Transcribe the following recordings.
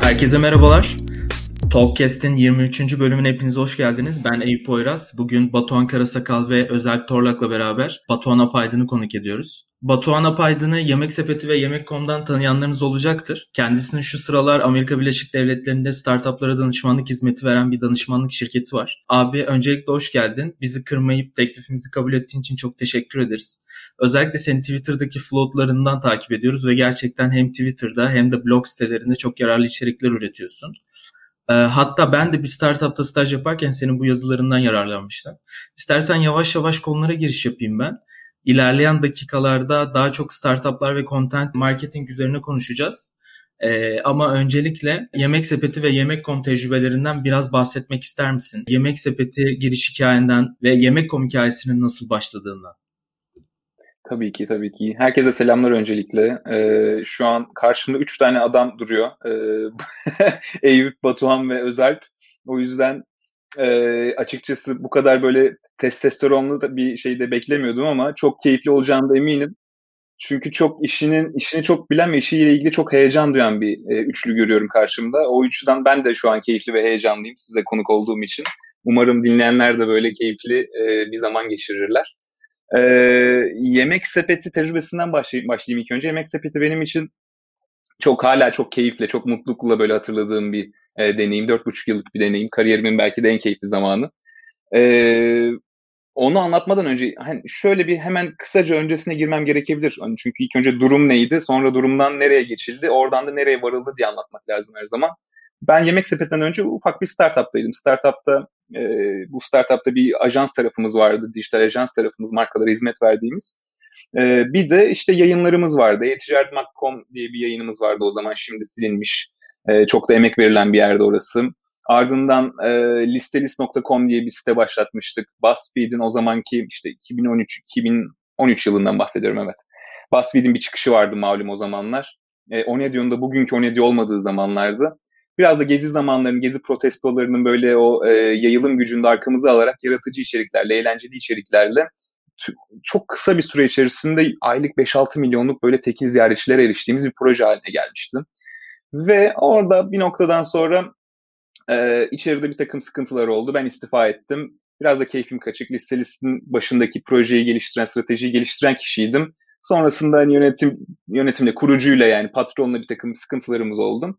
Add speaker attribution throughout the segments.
Speaker 1: Herkese merhabalar. Talkcast'in 23. bölümüne hepiniz hoş geldiniz. Ben Eyüp Poyraz. Bugün Batuhan Karasakal ve Özel Torlak'la beraber Batuhan Apaydın'ı konuk ediyoruz. Batuhan Apaydın'ı Yemek Sepeti ve Yemek.com'dan tanıyanlarınız olacaktır. Kendisinin şu sıralar Amerika Birleşik Devletleri'nde startuplara danışmanlık hizmeti veren bir danışmanlık şirketi var. Abi öncelikle hoş geldin. Bizi kırmayıp teklifimizi kabul ettiğin için çok teşekkür ederiz. Özellikle senin Twitter'daki floatlarından takip ediyoruz ve gerçekten hem Twitter'da hem de blog sitelerinde çok yararlı içerikler üretiyorsun. Ee, hatta ben de bir startupta staj yaparken senin bu yazılarından yararlanmıştım. İstersen yavaş yavaş konulara giriş yapayım ben. İlerleyen dakikalarda daha çok startuplar ve content marketing üzerine konuşacağız. Ee, ama öncelikle Yemek Sepeti ve Yemek.com tecrübelerinden biraz bahsetmek ister misin? Yemek Sepeti giriş hikayenden ve Yemek.com hikayesinin nasıl başladığından.
Speaker 2: Tabii ki tabii ki. Herkese selamlar öncelikle. Ee, şu an karşımda üç tane adam duruyor. Ee, Eyüp, Batuhan ve Özalp. O yüzden e, açıkçası bu kadar böyle testosteronlu da bir şey de beklemiyordum ama çok keyifli olacağını da eminim. Çünkü çok işinin işini çok bilen ve işiyle ilgili çok heyecan duyan bir e, üçlü görüyorum karşımda. O üçlüden ben de şu an keyifli ve heyecanlıyım size konuk olduğum için. Umarım dinleyenler de böyle keyifli e, bir zaman geçirirler. Ee, yemek sepeti tecrübesinden başlayayım, başlayayım ilk önce. Yemek sepeti benim için çok hala çok keyifle, çok mutlulukla böyle hatırladığım bir e, deneyim. Dört buçuk yıllık bir deneyim. Kariyerimin belki de en keyifli zamanı. Ee, onu anlatmadan önce hani şöyle bir hemen kısaca öncesine girmem gerekebilir. Hani çünkü ilk önce durum neydi, sonra durumdan nereye geçildi, oradan da nereye varıldı diye anlatmak lazım her zaman. Ben Yemek Sepeti'nden önce ufak bir startuptaydım. Startupta e, bu startupta bir ajans tarafımız vardı, dijital ajans tarafımız, markalara hizmet verdiğimiz. E, bir de işte yayınlarımız vardı. e-ticaret.com diye bir yayınımız vardı o zaman, şimdi silinmiş. E, çok da emek verilen bir yerde orası. Ardından e, listelist.com diye bir site başlatmıştık. BuzzFeed'in o zamanki işte 2013-2013 yılından bahsediyorum evet. BuzzFeed'in bir çıkışı vardı malum o zamanlar. E, Onedio'nun da bugünkü Onedio olmadığı zamanlardı biraz da gezi zamanlarının, gezi protestolarının böyle o e, yayılım gücünü de arkamıza alarak yaratıcı içeriklerle, eğlenceli içeriklerle çok kısa bir süre içerisinde aylık 5-6 milyonluk böyle tekil ziyaretçilere eriştiğimiz bir proje haline gelmişti. Ve orada bir noktadan sonra e, içeride bir takım sıkıntılar oldu. Ben istifa ettim. Biraz da keyfim kaçık. Listelistin başındaki projeyi geliştiren, stratejiyi geliştiren kişiydim. Sonrasında hani yönetim yönetimle, kurucuyla yani patronla bir takım sıkıntılarımız oldu.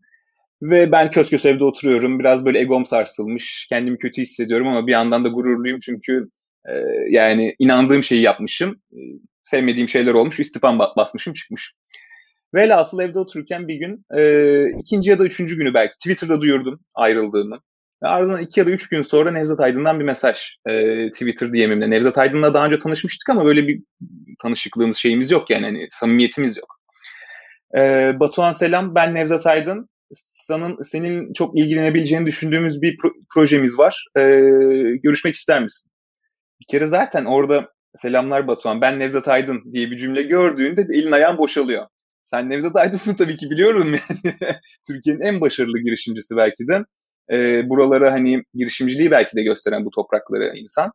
Speaker 2: Ve ben kös kös evde oturuyorum. Biraz böyle egom sarsılmış. Kendimi kötü hissediyorum ama bir yandan da gururluyum çünkü e, yani inandığım şeyi yapmışım. E, sevmediğim şeyler olmuş. İstifam basmışım çıkmış. Velhasıl evde otururken bir gün e, ikinci ya da üçüncü günü belki Twitter'da duyurdum ayrıldığımı. Ve ardından iki ya da üç gün sonra Nevzat Aydın'dan bir mesaj e, Twitter DM'imle. Nevzat Aydın'la daha önce tanışmıştık ama böyle bir tanışıklığımız şeyimiz yok yani hani samimiyetimiz yok. E, Batuhan selam ben Nevzat Aydın senin, senin çok ilgilenebileceğini düşündüğümüz bir pro- projemiz var. Ee, görüşmek ister misin? Bir kere zaten orada selamlar Batuhan ben Nevzat Aydın diye bir cümle gördüğünde elin ayağın boşalıyor. Sen Nevzat Aydın'sın tabii ki biliyorum. Türkiye'nin en başarılı girişimcisi belki de. Ee, buralara hani girişimciliği belki de gösteren bu topraklara insan.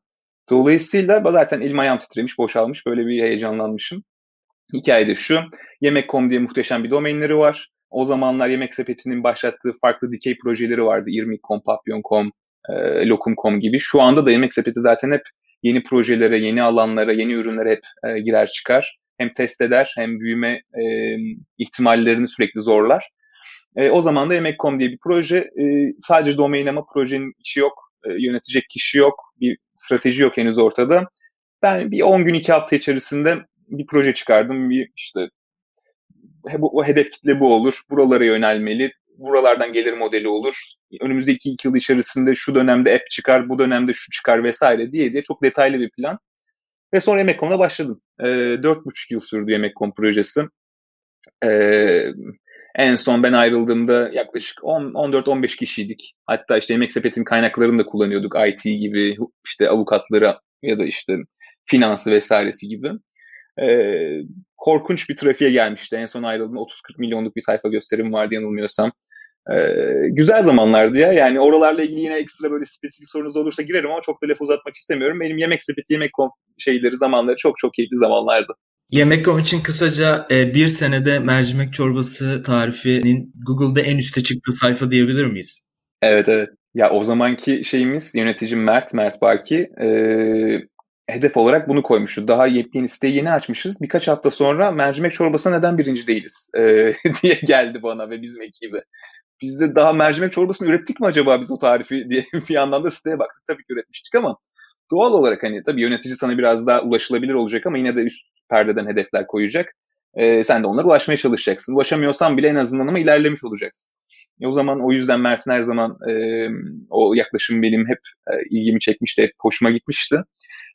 Speaker 2: Dolayısıyla zaten elim ayağım titremiş, boşalmış. Böyle bir heyecanlanmışım. Hikayede şu. Yemek.com diye muhteşem bir domainleri var. O zamanlar Yemek Sepeti'nin başlattığı farklı dikey projeleri vardı. İrmik.com, Papyon.com, e, Lokum.com gibi. Şu anda da Yemek Sepeti zaten hep yeni projelere, yeni alanlara, yeni ürünlere hep e, girer çıkar. Hem test eder hem büyüme e, ihtimallerini sürekli zorlar. E, o zaman da Yemek.com diye bir proje. E, sadece domain ama projenin içi yok. E, yönetecek kişi yok. Bir strateji yok henüz ortada. Ben bir 10 gün 2 hafta içerisinde bir proje çıkardım. Bir işte bu, hedef kitle bu olur. Buralara yönelmeli. Buralardan gelir modeli olur. Önümüzdeki iki yıl içerisinde şu dönemde app çıkar, bu dönemde şu çıkar vesaire diye diye çok detaylı bir plan. Ve sonra Yemek.com'da başladım. Dört buçuk yıl sürdü Yemek.com projesi. E, en son ben ayrıldığımda yaklaşık 14-15 kişiydik. Hatta işte Yemek Sepeti'nin kaynaklarını da kullanıyorduk. IT gibi, işte avukatları ya da işte finansı vesairesi gibi. Ee, korkunç bir trafiğe gelmişti. En son ayrıldığımda 30-40 milyonluk bir sayfa gösterim vardı yanılmıyorsam. Ee, güzel zamanlardı ya. Yani oralarla ilgili yine ekstra böyle spesifik sorunuz olursa girerim ama çok da laf uzatmak istemiyorum. Benim yemek sepeti, yemek şeyleri, zamanları çok çok keyifli zamanlardı.
Speaker 1: Yemek.com için kısaca e, bir senede mercimek çorbası tarifinin Google'da en üste çıktığı sayfa diyebilir miyiz?
Speaker 2: Evet evet. Ya o zamanki şeyimiz yöneticim Mert, Mert Baki e, hedef olarak bunu koymuştu. Daha yepyeni siteyi yeni açmışız. Birkaç hafta sonra mercimek çorbası neden birinci değiliz e, diye geldi bana ve bizim ekibi. Biz de daha mercimek çorbasını ürettik mi acaba biz o tarifi diye bir yandan da siteye baktık. Tabii ki üretmiştik ama doğal olarak hani tabii yönetici sana biraz daha ulaşılabilir olacak ama yine de üst perdeden hedefler koyacak. E, sen de onlara ulaşmaya çalışacaksın. Ulaşamıyorsan bile en azından ama ilerlemiş olacaksın. E, o zaman o yüzden Mert'in her zaman e, o yaklaşım benim hep e, ilgimi çekmişti, hep hoşuma gitmişti.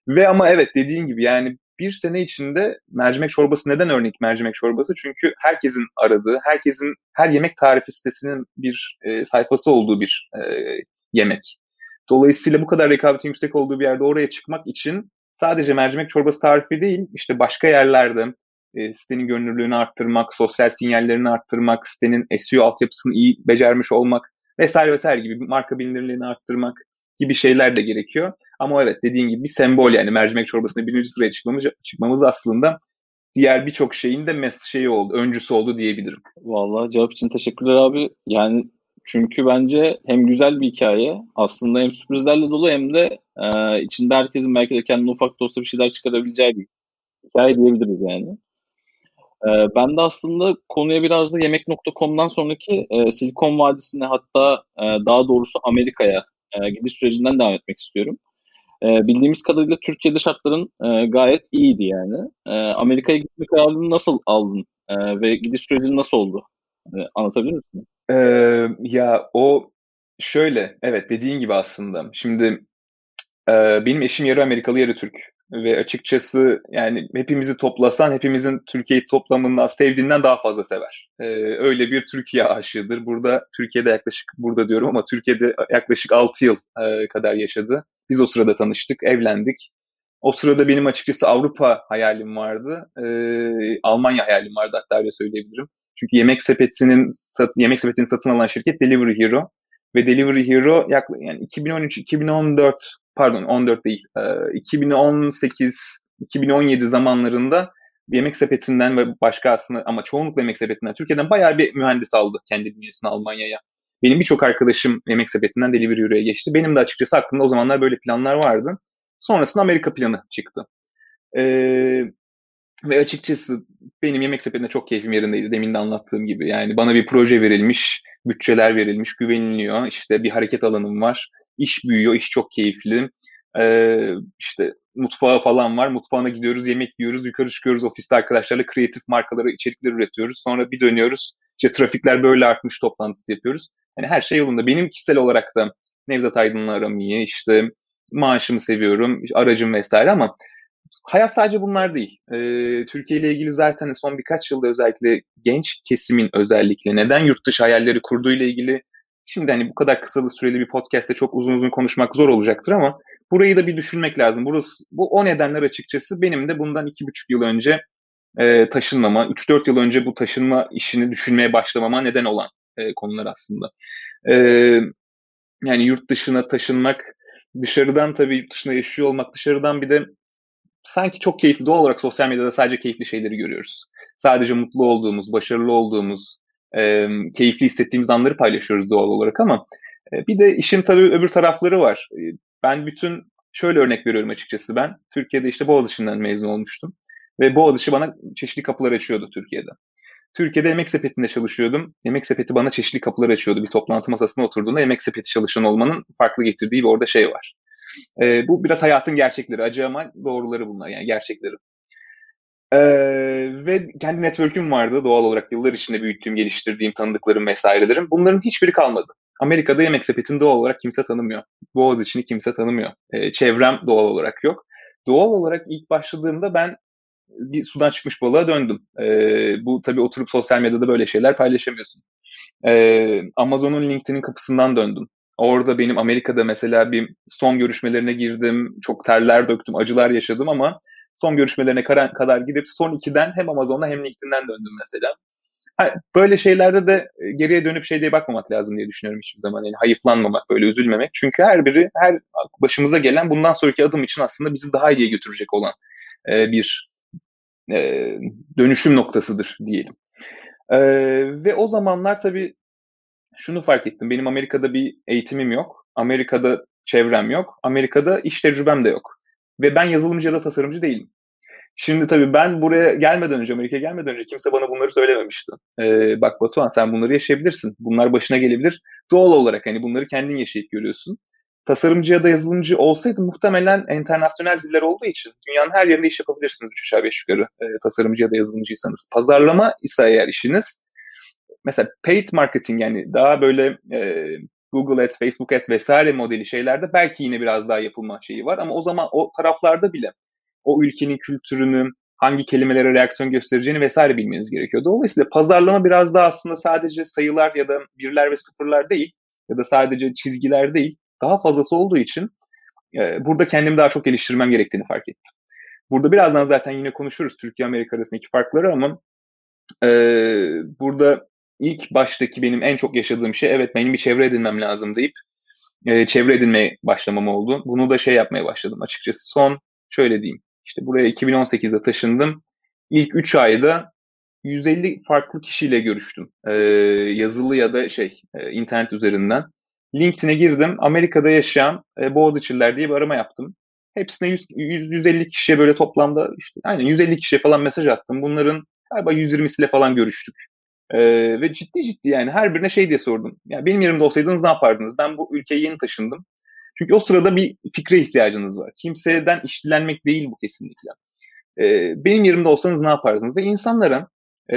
Speaker 2: Ve ama evet dediğin gibi yani bir sene içinde mercimek çorbası neden örnek mercimek çorbası? Çünkü herkesin aradığı, herkesin her yemek tarifi sitesinin bir e, sayfası olduğu bir e, yemek. Dolayısıyla bu kadar rekabetin yüksek olduğu bir yerde oraya çıkmak için sadece mercimek çorbası tarifi değil, işte başka yerlerde e, sitenin görünürlüğünü arttırmak, sosyal sinyallerini arttırmak, sitenin SEO altyapısını iyi becermiş olmak vesaire vesaire gibi marka bilinirliğini arttırmak gibi şeyler de gerekiyor. Ama evet dediğin gibi bir sembol yani mercimek çorbasında birinci sıraya çıkmamız, çıkmamız aslında diğer birçok şeyin de mes şeyi oldu, öncüsü oldu diyebilirim.
Speaker 3: Vallahi cevap için teşekkürler abi. Yani çünkü bence hem güzel bir hikaye aslında hem sürprizlerle dolu hem de e, içinde herkesin belki de kendine ufak da olsa bir şeyler çıkarabileceği bir hikaye diyebiliriz yani. E, ben de aslında konuya biraz da yemek.com'dan sonraki e, Silikon Vadisi'ne hatta e, daha doğrusu Amerika'ya e, gidiş sürecinden devam etmek istiyorum. E, bildiğimiz kadarıyla Türkiye'de şartların e, gayet iyiydi yani. E, Amerika'ya gitme kararını nasıl aldın e, ve gidiş süreci nasıl oldu? E, anlatabilir misin?
Speaker 2: Ee, ya o şöyle, evet dediğin gibi aslında. Şimdi e, benim eşim yarı Amerikalı yarı Türk ve açıkçası yani hepimizi toplasan hepimizin Türkiye'yi toplamından sevdiğinden daha fazla sever. Ee, öyle bir Türkiye aşığıdır. Burada Türkiye'de yaklaşık burada diyorum ama Türkiye'de yaklaşık 6 yıl e, kadar yaşadı. Biz o sırada tanıştık, evlendik. O sırada benim açıkçası Avrupa hayalim vardı. Ee, Almanya hayalim vardı hatta öyle söyleyebilirim. Çünkü yemek sepetinin yemek sepetini satın alan şirket Delivery Hero ve Delivery Hero yaklaşık yani 2013 2014 pardon 14 değil 2018 e, 2017 zamanlarında yemek sepetinden ve başka aslında ama çoğunlukla yemek sepetinden Türkiye'den bayağı bir mühendis aldı kendi bünyesine Almanya'ya. Benim birçok arkadaşım yemek sepetinden Delivery Hero'ya geçti. Benim de açıkçası aklımda o zamanlar böyle planlar vardı. Sonrasında Amerika planı çıktı. Ee, ve açıkçası benim yemek sepetinde çok keyfim yerindeyiz. Demin de anlattığım gibi. Yani bana bir proje verilmiş, bütçeler verilmiş, güveniliyor. İşte bir hareket alanım var. İş büyüyor, iş çok keyifli. Ee, işte mutfağı falan var. Mutfağına gidiyoruz, yemek yiyoruz, yukarı çıkıyoruz ofiste arkadaşlarla kreatif markaları, içerikler üretiyoruz. Sonra bir dönüyoruz. İşte trafikler böyle artmış toplantısı yapıyoruz. Yani her şey yolunda. Benim kişisel olarak da Nevzat Aydın'la aram iyi. İşte maaşımı seviyorum, aracım vesaire ama hayat sadece bunlar değil. Ee, Türkiye ile ilgili zaten son birkaç yılda özellikle genç kesimin özellikle neden yurt dışı hayalleri kurduğu ile ilgili şimdi hani bu kadar kısa süreli bir podcast'te çok uzun uzun konuşmak zor olacaktır ama burayı da bir düşünmek lazım. Burası, bu o nedenler açıkçası benim de bundan iki buçuk yıl önce e, taşınmama, 3-4 yıl önce bu taşınma işini düşünmeye başlamama neden olan e, konular aslında. E, yani yurt dışına taşınmak, dışarıdan tabii yurt dışında yaşıyor olmak, dışarıdan bir de sanki çok keyifli doğal olarak sosyal medyada sadece keyifli şeyleri görüyoruz. Sadece mutlu olduğumuz, başarılı olduğumuz, e, keyifli hissettiğimiz anları paylaşıyoruz doğal olarak ama e, bir de işin tabii öbür tarafları var. E, ben bütün şöyle örnek veriyorum açıkçası ben. Türkiye'de işte Boğaziçi'nden mezun olmuştum. Ve Boğaziçi bana çeşitli kapılar açıyordu Türkiye'de. Türkiye'de yemek sepetinde çalışıyordum. Yemek sepeti bana çeşitli kapılar açıyordu. Bir toplantı masasına oturduğunda yemek sepeti çalışan olmanın farklı getirdiği bir orada şey var. E, bu biraz hayatın gerçekleri. Acı ama doğruları bunlar yani gerçekleri. Ee, ve kendi network'üm vardı doğal olarak yıllar içinde büyüttüğüm, geliştirdiğim, tanıdıklarım vesairelerim. Bunların hiçbiri kalmadı. Amerika'da yemek sepetini doğal olarak kimse tanımıyor. Boğaz içini kimse tanımıyor. Ee, çevrem doğal olarak yok. doğal olarak ilk başladığımda ben bir sudan çıkmış balığa döndüm. E, bu tabii oturup sosyal medyada böyle şeyler paylaşamıyorsun. E, Amazon'un LinkedIn'in kapısından döndüm. Orada benim Amerika'da mesela bir son görüşmelerine girdim. Çok terler döktüm, acılar yaşadım ama son görüşmelerine kadar gidip son ikiden hem Amazon'da hem LinkedIn'den döndüm mesela. böyle şeylerde de geriye dönüp şey diye bakmamak lazım diye düşünüyorum hiçbir zaman. Yani hayıflanmamak, böyle üzülmemek. Çünkü her biri, her başımıza gelen bundan sonraki adım için aslında bizi daha iyiye götürecek olan bir dönüşüm noktasıdır diyelim. ve o zamanlar tabii şunu fark ettim. Benim Amerika'da bir eğitimim yok. Amerika'da çevrem yok. Amerika'da iş tecrübem de yok. Ve ben yazılımcı ya da tasarımcı değilim. Şimdi tabii ben buraya gelmeden önce, Amerika'ya gelmeden önce kimse bana bunları söylememişti. Ee, bak Batuhan sen bunları yaşayabilirsin. Bunlar başına gelebilir. Doğal olarak hani bunları kendin yaşayıp görüyorsun. Tasarımcı ya da yazılımcı olsaydı muhtemelen internasyonel diller olduğu için dünyanın her yerinde iş yapabilirsiniz 3 aşağı 5 yukarı e, tasarımcı ya da yazılımcıysanız. Pazarlama ise eğer işiniz mesela paid marketing yani daha böyle e, Google Ads, Facebook Ads vesaire modeli şeylerde belki yine biraz daha yapılma şeyi var ama o zaman o taraflarda bile o ülkenin kültürünü, hangi kelimelere reaksiyon göstereceğini vesaire bilmeniz gerekiyor. Dolayısıyla pazarlama biraz daha aslında sadece sayılar ya da birler ve sıfırlar değil ya da sadece çizgiler değil, daha fazlası olduğu için e, burada kendimi daha çok geliştirmem gerektiğini fark ettim. Burada birazdan zaten yine konuşuruz Türkiye-Amerika arasındaki farkları ama e, burada ilk baştaki benim en çok yaşadığım şey evet benim bir çevre edinmem lazım deyip e, çevre edinmeye başlamam oldu. Bunu da şey yapmaya başladım açıkçası. Son şöyle diyeyim. İşte buraya 2018'de taşındım. İlk 3 ayda 150 farklı kişiyle görüştüm. E, yazılı ya da şey e, internet üzerinden. LinkedIn'e girdim. Amerika'da yaşayan e, Boğaziçi'liler diye bir arama yaptım. Hepsine 100, 100, 150 kişiye böyle toplamda işte aynen 150 kişiye falan mesaj attım. Bunların galiba 120'siyle falan görüştük. Ee, ve ciddi ciddi yani her birine şey diye sordum. Ya benim yerimde olsaydınız ne yapardınız? Ben bu ülkeye yeni taşındım. Çünkü o sırada bir fikre ihtiyacınız var. Kimseden iştilenmek değil bu kesinlikle. Ee, benim yerimde olsanız ne yapardınız? Ve insanlara e,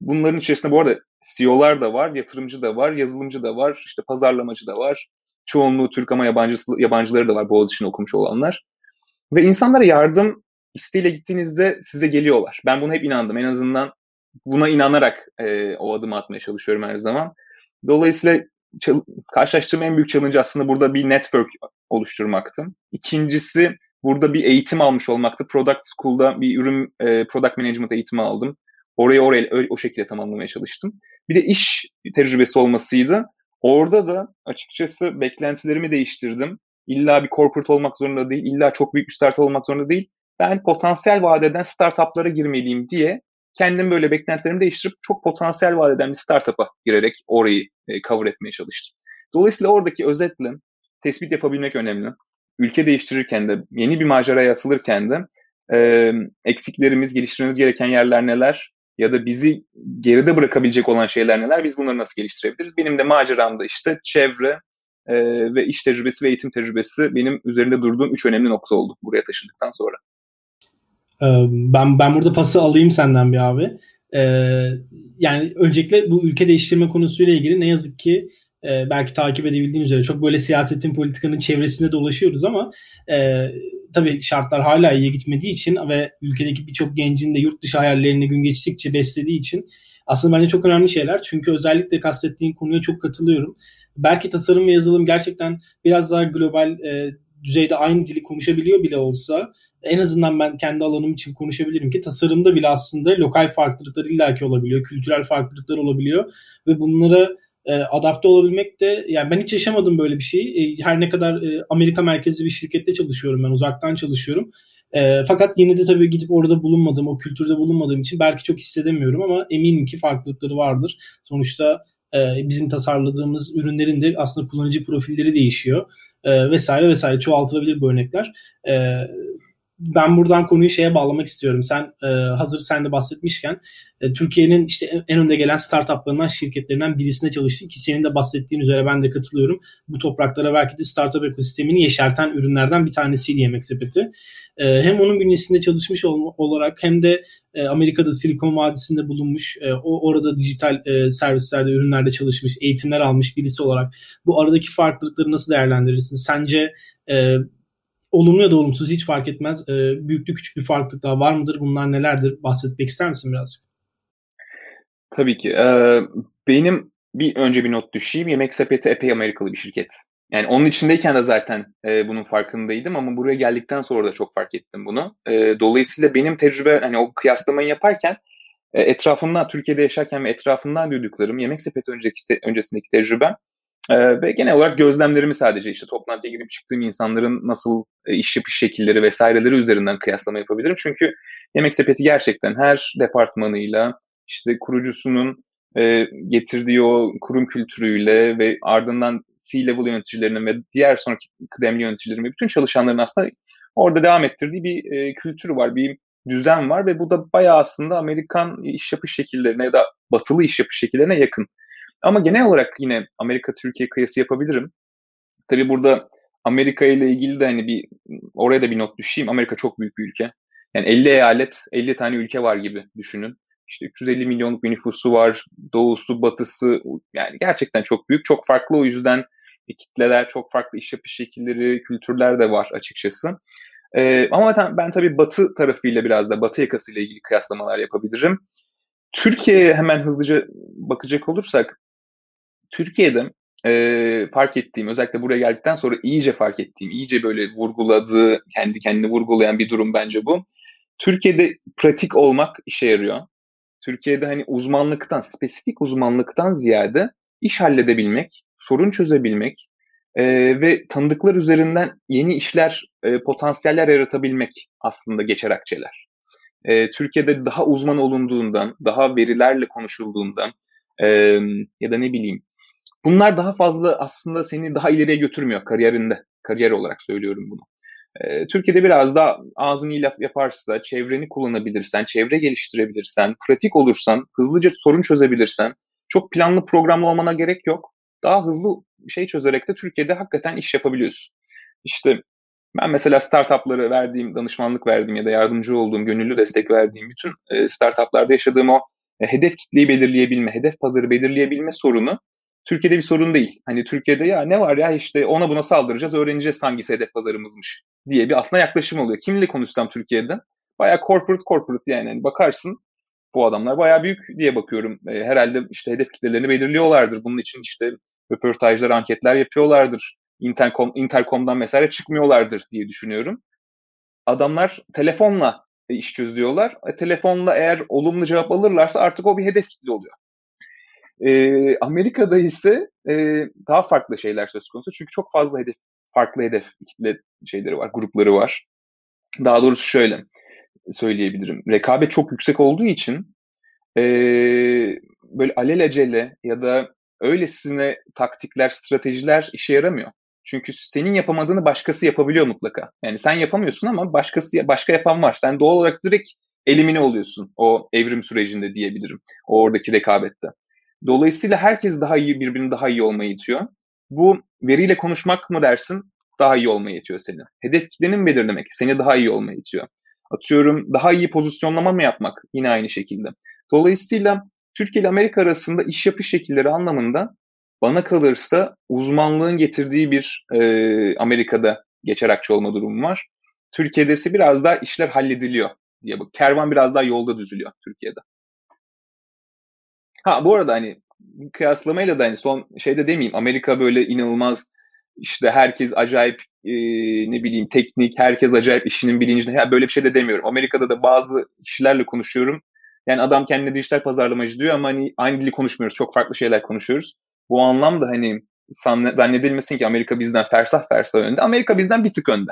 Speaker 2: bunların içerisinde bu arada CEO'lar da var, yatırımcı da var, yazılımcı da var, işte pazarlamacı da var. Çoğunluğu Türk ama yabancısı, yabancıları da var Boğaziçi'ni okumuş olanlar. Ve insanlara yardım isteğiyle gittiğinizde size geliyorlar. Ben buna hep inandım. En azından buna inanarak e, o adımı atmaya çalışıyorum her zaman. Dolayısıyla karşılaştığım en büyük challenge aslında burada bir network oluşturmaktı. İkincisi burada bir eğitim almış olmaktı. Product School'da bir ürün e, product management eğitimi aldım. Orayı oraya o şekilde tamamlamaya çalıştım. Bir de iş tecrübesi olmasıydı. Orada da açıkçası beklentilerimi değiştirdim. İlla bir corporate olmak zorunda değil, illa çok büyük bir startup olmak zorunda değil. Ben potansiyel vadeden startuplara girmeliyim diye kendim böyle beklentilerimi değiştirip çok potansiyel vaat eden bir startup'a girerek orayı e, cover etmeye çalıştım. Dolayısıyla oradaki özetle tespit yapabilmek önemli. Ülke değiştirirken de, yeni bir maceraya atılırken de e, eksiklerimiz, geliştirmemiz gereken yerler neler ya da bizi geride bırakabilecek olan şeyler neler, biz bunları nasıl geliştirebiliriz? Benim de maceramda işte çevre e, ve iş tecrübesi ve eğitim tecrübesi benim üzerinde durduğum üç önemli nokta oldu buraya taşındıktan sonra.
Speaker 4: Ben ben burada pası alayım senden bir abi. Ee, yani öncelikle bu ülke değiştirme konusuyla ilgili ne yazık ki e, belki takip edebildiğiniz üzere çok böyle siyasetin politikanın çevresinde dolaşıyoruz ama e, tabii şartlar hala iyiye gitmediği için ve ülkedeki birçok gencin de yurt dışı hayallerini gün geçtikçe beslediği için aslında bence çok önemli şeyler. Çünkü özellikle kastettiğin konuya çok katılıyorum. Belki tasarım ve yazılım gerçekten biraz daha global e, düzeyde aynı dili konuşabiliyor bile olsa en azından ben kendi alanım için konuşabilirim ki tasarımda bile aslında lokal farklılıklar illaki olabiliyor, kültürel farklılıklar olabiliyor ve bunlara e, adapte olabilmek de yani ben hiç yaşamadım böyle bir şeyi. E, her ne kadar e, Amerika merkezli bir şirkette çalışıyorum ben uzaktan çalışıyorum. E, fakat yine de tabii gidip orada bulunmadığım, o kültürde bulunmadığım için belki çok hissedemiyorum ama eminim ki farklılıkları vardır. Sonuçta e, bizim tasarladığımız ürünlerin de aslında kullanıcı profilleri değişiyor e, vesaire vesaire çoğaltılabilir bu örnekler. Ben buradan konuyu şeye bağlamak istiyorum. Sen e, hazır sen de bahsetmişken e, Türkiye'nin işte en önde gelen startuplarından şirketlerinden birisinde çalıştın ki senin de bahsettiğin üzere ben de katılıyorum. Bu topraklara belki de startup ekosistemini yeşerten ürünlerden bir tanesiydi Yemek Sepeti. E, hem onun bünyesinde çalışmış ol, olarak hem de e, Amerika'da Silikon Vadisi'nde bulunmuş, e, o orada dijital e, servislerde, ürünlerde çalışmış, eğitimler almış birisi olarak bu aradaki farklılıkları nasıl değerlendirirsin? Sence e, olumlu ya da olumsuz hiç fark etmez. E, büyüklü küçüklü farklılıklar var mıdır? Bunlar nelerdir? Bahsetmek ister misin birazcık?
Speaker 2: Tabii ki. Ee, benim bir önce bir not düşeyim. Yemek Sepeti epey Amerikalı bir şirket. Yani onun içindeyken de zaten e, bunun farkındaydım ama buraya geldikten sonra da çok fark ettim bunu. E, dolayısıyla benim tecrübe hani o kıyaslamayı yaparken e, etrafımdan Türkiye'de yaşarken ve etrafımdan duyduklarım Yemek Sepeti önceki öncesindeki tecrübem e, ve genel olarak gözlemlerimi sadece işte toplantıya girip çıktığım insanların nasıl e, iş yapış şekilleri vesaireleri üzerinden kıyaslama yapabilirim. Çünkü Yemek Sepeti gerçekten her departmanıyla işte kurucusunun e, getirdiği o kurum kültürüyle ve ardından C-level yöneticilerinin ve diğer sonraki kıdemli yöneticilerin ve bütün çalışanların aslında orada devam ettirdiği bir e, kültür var, bir düzen var ve bu da bayağı aslında Amerikan iş yapış şekillerine ya da batılı iş yapış şekillerine yakın. Ama genel olarak yine Amerika-Türkiye kıyası yapabilirim. Tabii burada Amerika ile ilgili de hani bir oraya da bir not düşeyim. Amerika çok büyük bir ülke. Yani 50 eyalet, 50 tane ülke var gibi düşünün. İşte 350 milyonluk bir nüfusu var. Doğusu, batısı yani gerçekten çok büyük. Çok farklı o yüzden kitleler, çok farklı iş yapış şekilleri, kültürler de var açıkçası. Ee, ama ben tabii batı tarafıyla biraz da batı yakasıyla ilgili kıyaslamalar yapabilirim. Türkiye'ye hemen hızlıca bakacak olursak Türkiye'de e, fark ettiğim özellikle buraya geldikten sonra iyice fark ettiğim, iyice böyle vurguladığı, kendi kendini vurgulayan bir durum bence bu. Türkiye'de pratik olmak işe yarıyor. Türkiye'de hani uzmanlıktan, spesifik uzmanlıktan ziyade iş halledebilmek, sorun çözebilmek e, ve tanıdıklar üzerinden yeni işler, e, potansiyeller yaratabilmek aslında geçer akçeler. E, Türkiye'de daha uzman olunduğundan, daha verilerle konuşulduğundan e, ya da ne bileyim bunlar daha fazla aslında seni daha ileriye götürmüyor kariyerinde. Kariyer olarak söylüyorum bunu. Türkiye'de biraz daha ağzını iyi yaparsa, çevreni kullanabilirsen, çevre geliştirebilirsen, pratik olursan, hızlıca sorun çözebilirsen, çok planlı programlı olmana gerek yok. Daha hızlı şey çözerek de Türkiye'de hakikaten iş yapabiliyorsun. İşte ben mesela startupları verdiğim, danışmanlık verdiğim ya da yardımcı olduğum, gönüllü destek verdiğim bütün startuplarda yaşadığım o e, hedef kitleyi belirleyebilme, hedef pazarı belirleyebilme sorunu Türkiye'de bir sorun değil. Hani Türkiye'de ya ne var ya işte ona buna saldıracağız, öğreneceğiz hangisi hedef pazarımızmış diye bir aslında yaklaşım oluyor. Kimle konuşsam Türkiye'de? Bayağı corporate corporate yani. yani bakarsın bu adamlar bayağı büyük diye bakıyorum. E, herhalde işte hedef kitlelerini belirliyorlardır. Bunun için işte röportajlar, anketler yapıyorlardır. Intercom, Intercom'dan mesela çıkmıyorlardır diye düşünüyorum. Adamlar telefonla iş çözüyorlar. E, telefonla eğer olumlu cevap alırlarsa artık o bir hedef kitle oluyor. E, Amerika'da ise e, daha farklı şeyler söz konusu. Çünkü çok fazla hedef, farklı hedef kitle şeyleri var, grupları var. Daha doğrusu şöyle söyleyebilirim. Rekabet çok yüksek olduğu için e, böyle alelacele ya da öylesine taktikler, stratejiler işe yaramıyor. Çünkü senin yapamadığını başkası yapabiliyor mutlaka. Yani sen yapamıyorsun ama başkası başka yapan var. Sen doğal olarak direkt elimine oluyorsun o evrim sürecinde diyebilirim. O oradaki rekabette. Dolayısıyla herkes daha iyi birbirini daha iyi olmaya itiyor. Bu veriyle konuşmak mı dersin? Daha iyi olmaya itiyor seni. Hedef kitlenin belirlemek? Seni daha iyi olmaya itiyor. Atıyorum daha iyi pozisyonlama mı yapmak? Yine aynı şekilde. Dolayısıyla Türkiye ile Amerika arasında iş yapış şekilleri anlamında bana kalırsa uzmanlığın getirdiği bir e, Amerika'da geçer olma durumu var. Türkiye'de ise biraz daha işler hallediliyor diye bak. Kervan biraz daha yolda düzülüyor Türkiye'de. Ha bu arada hani kıyaslamayla da hani son şeyde demeyeyim Amerika böyle inanılmaz işte herkes acayip e, ne bileyim teknik, herkes acayip işinin bilincinde. Ya böyle bir şey de demiyorum. Amerika'da da bazı kişilerle konuşuyorum. Yani adam kendine dijital pazarlamacı diyor ama hani aynı dili konuşmuyoruz. Çok farklı şeyler konuşuyoruz. Bu anlamda hani zannedilmesin ki Amerika bizden fersah fersah önde. Amerika bizden bir tık önde.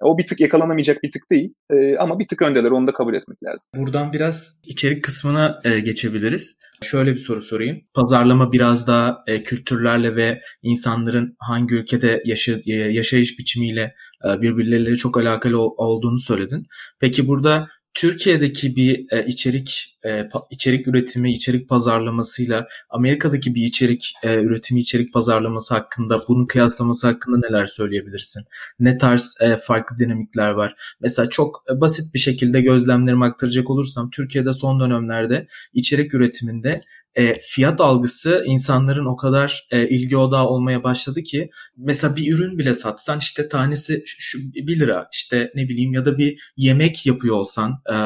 Speaker 2: O bir tık yakalanamayacak bir tık değil e, ama bir tık öndeler onu da kabul etmek lazım.
Speaker 1: Buradan biraz içerik kısmına e, geçebiliriz. Şöyle bir soru sorayım. Pazarlama biraz daha e, kültürlerle ve insanların hangi ülkede yaşa, e, yaşayış biçimiyle e, birbirleriyle çok alakalı olduğunu söyledin. Peki burada Türkiye'deki bir e, içerik e, içerik üretimi, içerik pazarlamasıyla Amerika'daki bir içerik e, üretimi, içerik pazarlaması hakkında, bunun kıyaslaması hakkında neler söyleyebilirsin? Ne tarz e, farklı dinamikler var? Mesela çok e, basit bir şekilde gözlemlerimi aktaracak olursam Türkiye'de son dönemlerde içerik üretiminde e, fiyat algısı insanların o kadar e, ilgi odağı olmaya başladı ki mesela bir ürün bile satsan işte tanesi şu, şu 1 lira işte ne bileyim ya da bir yemek yapıyor olsan e,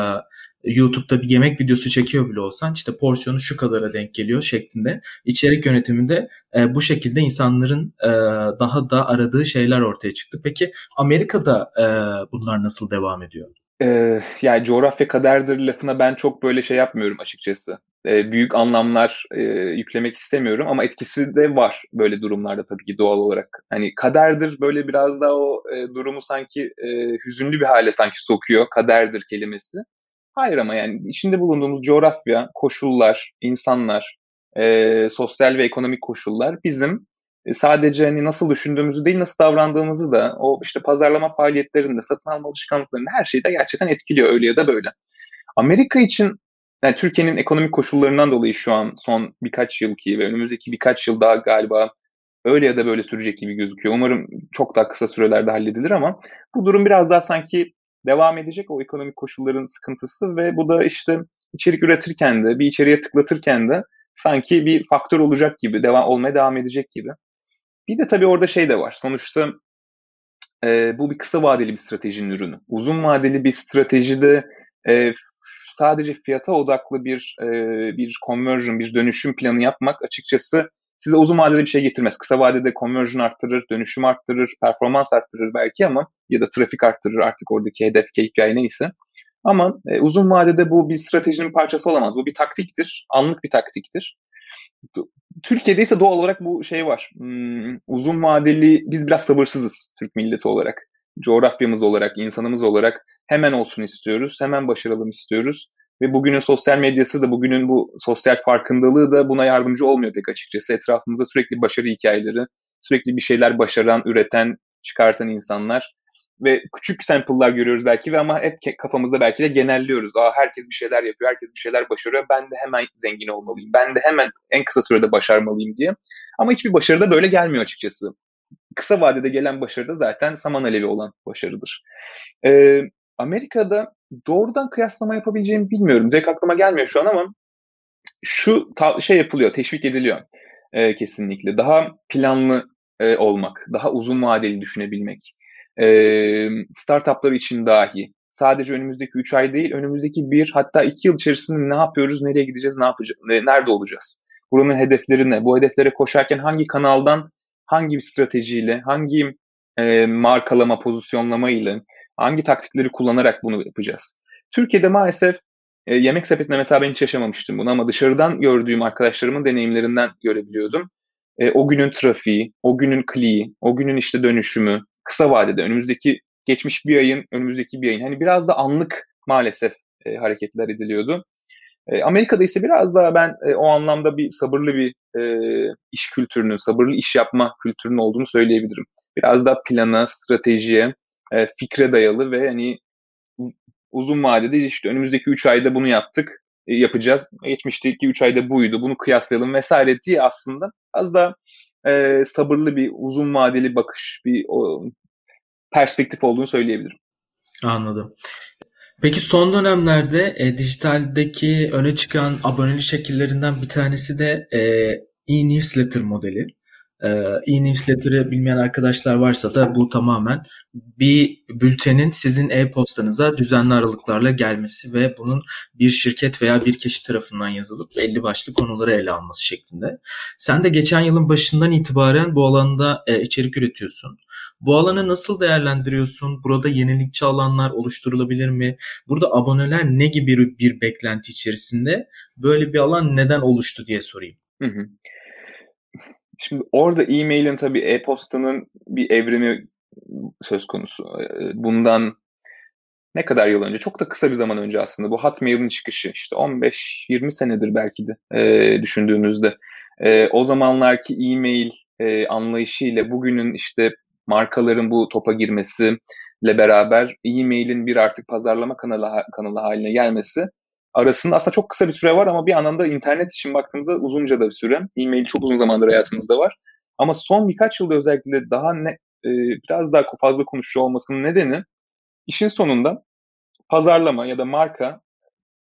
Speaker 1: YouTube'da bir yemek videosu çekiyor bile olsan işte porsiyonu şu kadara denk geliyor şeklinde içerik yönetiminde e, bu şekilde insanların e, daha da aradığı şeyler ortaya çıktı. Peki Amerika'da e, bunlar nasıl devam ediyor?
Speaker 2: Ee, yani coğrafya kaderdir lafına ben çok böyle şey yapmıyorum açıkçası. Büyük anlamlar yüklemek istemiyorum ama etkisi de var böyle durumlarda tabii ki doğal olarak. Hani kaderdir böyle biraz da o durumu sanki hüzünlü bir hale sanki sokuyor kaderdir kelimesi. Hayır ama yani içinde bulunduğumuz coğrafya, koşullar, insanlar, sosyal ve ekonomik koşullar bizim sadece hani nasıl düşündüğümüzü değil nasıl davrandığımızı da o işte pazarlama faaliyetlerinde, satın alma alışkanlıklarında her şeyi de gerçekten etkiliyor öyle ya da böyle. Amerika için yani Türkiye'nin ekonomik koşullarından dolayı şu an son birkaç yıl ki ve önümüzdeki birkaç yıl daha galiba öyle ya da böyle sürecek gibi gözüküyor. Umarım çok daha kısa sürelerde halledilir ama bu durum biraz daha sanki devam edecek o ekonomik koşulların sıkıntısı ve bu da işte içerik üretirken de bir içeriye tıklatırken de sanki bir faktör olacak gibi, devam olmaya devam edecek gibi. Bir de tabii orada şey de var. Sonuçta e, bu bir kısa vadeli bir stratejinin ürünü. Uzun vadeli bir stratejide e, sadece fiyata odaklı bir e, bir conversion, bir dönüşüm planı yapmak açıkçası size uzun vadede bir şey getirmez. Kısa vadede conversion arttırır, dönüşüm arttırır, performans arttırır belki ama ya da trafik arttırır artık oradaki hedef KPI neyse. Ama e, uzun vadede bu bir stratejinin parçası olamaz. Bu bir taktiktir, anlık bir taktiktir. Türkiye'de ise doğal olarak bu şey var. Hmm, uzun vadeli, biz biraz sabırsızız Türk milleti olarak. Coğrafyamız olarak, insanımız olarak hemen olsun istiyoruz, hemen başaralım istiyoruz. Ve bugünün sosyal medyası da, bugünün bu sosyal farkındalığı da buna yardımcı olmuyor pek açıkçası. Etrafımızda sürekli başarı hikayeleri, sürekli bir şeyler başaran, üreten, çıkartan insanlar ve küçük sample'lar görüyoruz belki ve ama hep kafamızda belki de genelliyoruz. Aa herkes bir şeyler yapıyor, herkes bir şeyler başarıyor. Ben de hemen zengin olmalıyım. Ben de hemen en kısa sürede başarmalıyım diye. Ama hiçbir başarı da böyle gelmiyor açıkçası. Kısa vadede gelen başarı da zaten saman alevi olan başarıdır. Ee, Amerika'da doğrudan kıyaslama yapabileceğimi bilmiyorum. Direkt aklıma gelmiyor şu an ama şu şey yapılıyor, teşvik ediliyor e, kesinlikle. Daha planlı e, olmak, daha uzun vadeli düşünebilmek e, startuplar için dahi sadece önümüzdeki 3 ay değil, önümüzdeki 1 hatta 2 yıl içerisinde ne yapıyoruz, nereye gideceğiz, ne yapacağız, nerede olacağız? Buranın hedefleri ne? Bu hedeflere koşarken hangi kanaldan, hangi stratejiyle, hangi e, markalama, pozisyonlama ile, hangi taktikleri kullanarak bunu yapacağız? Türkiye'de maalesef e, yemek sepetinde mesela ben hiç yaşamamıştım bunu ama dışarıdan gördüğüm arkadaşlarımın deneyimlerinden görebiliyordum. E, o günün trafiği, o günün kliği, o günün işte dönüşümü, kısa vadede önümüzdeki geçmiş bir ayın önümüzdeki bir ayın hani biraz da anlık maalesef e, hareketler ediliyordu. E, Amerika'da ise biraz daha ben e, o anlamda bir sabırlı bir e, iş kültürünün, sabırlı iş yapma kültürünün olduğunu söyleyebilirim. Biraz daha plana, stratejiye, fikre dayalı ve hani uzun vadede işte önümüzdeki 3 ayda bunu yaptık, yapacağız. Geçmişteki 3 ayda buydu, bunu kıyaslayalım vesaire diye aslında az da sabırlı bir uzun vadeli bakış, bir perspektif olduğunu söyleyebilirim.
Speaker 1: Anladım. Peki son dönemlerde e, dijitaldeki öne çıkan abonelik şekillerinden bir tanesi de e, e-newsletter modeli. E-newsletter'ı bilmeyen arkadaşlar varsa da bu tamamen bir bültenin sizin e-postanıza düzenli aralıklarla gelmesi ve bunun bir şirket veya bir kişi tarafından yazılıp belli başlı konuları ele alması şeklinde. Sen de geçen yılın başından itibaren bu alanda e, içerik üretiyorsun. Bu alanı nasıl değerlendiriyorsun? Burada yenilikçi alanlar oluşturulabilir mi? Burada aboneler ne gibi bir beklenti içerisinde? Böyle bir alan neden oluştu diye sorayım. Hı hı.
Speaker 2: Şimdi orada e-mailin tabii e-postanın bir evrimi söz konusu. Bundan ne kadar yıl önce? Çok da kısa bir zaman önce aslında. Bu Hotmail'in çıkışı işte 15-20 senedir belki de e, düşündüğünüzde. E, o zamanlarki e-mail e, anlayışıyla bugünün işte markaların bu topa girmesi, ile beraber e-mailin bir artık pazarlama kanalı kanalı haline gelmesi arasında aslında çok kısa bir süre var ama bir anlamda internet için baktığımızda uzunca da bir süre. E-mail çok uzun zamandır hayatımızda var. Ama son birkaç yılda özellikle daha ne, e, biraz daha fazla konuşuyor olmasının nedeni işin sonunda pazarlama ya da marka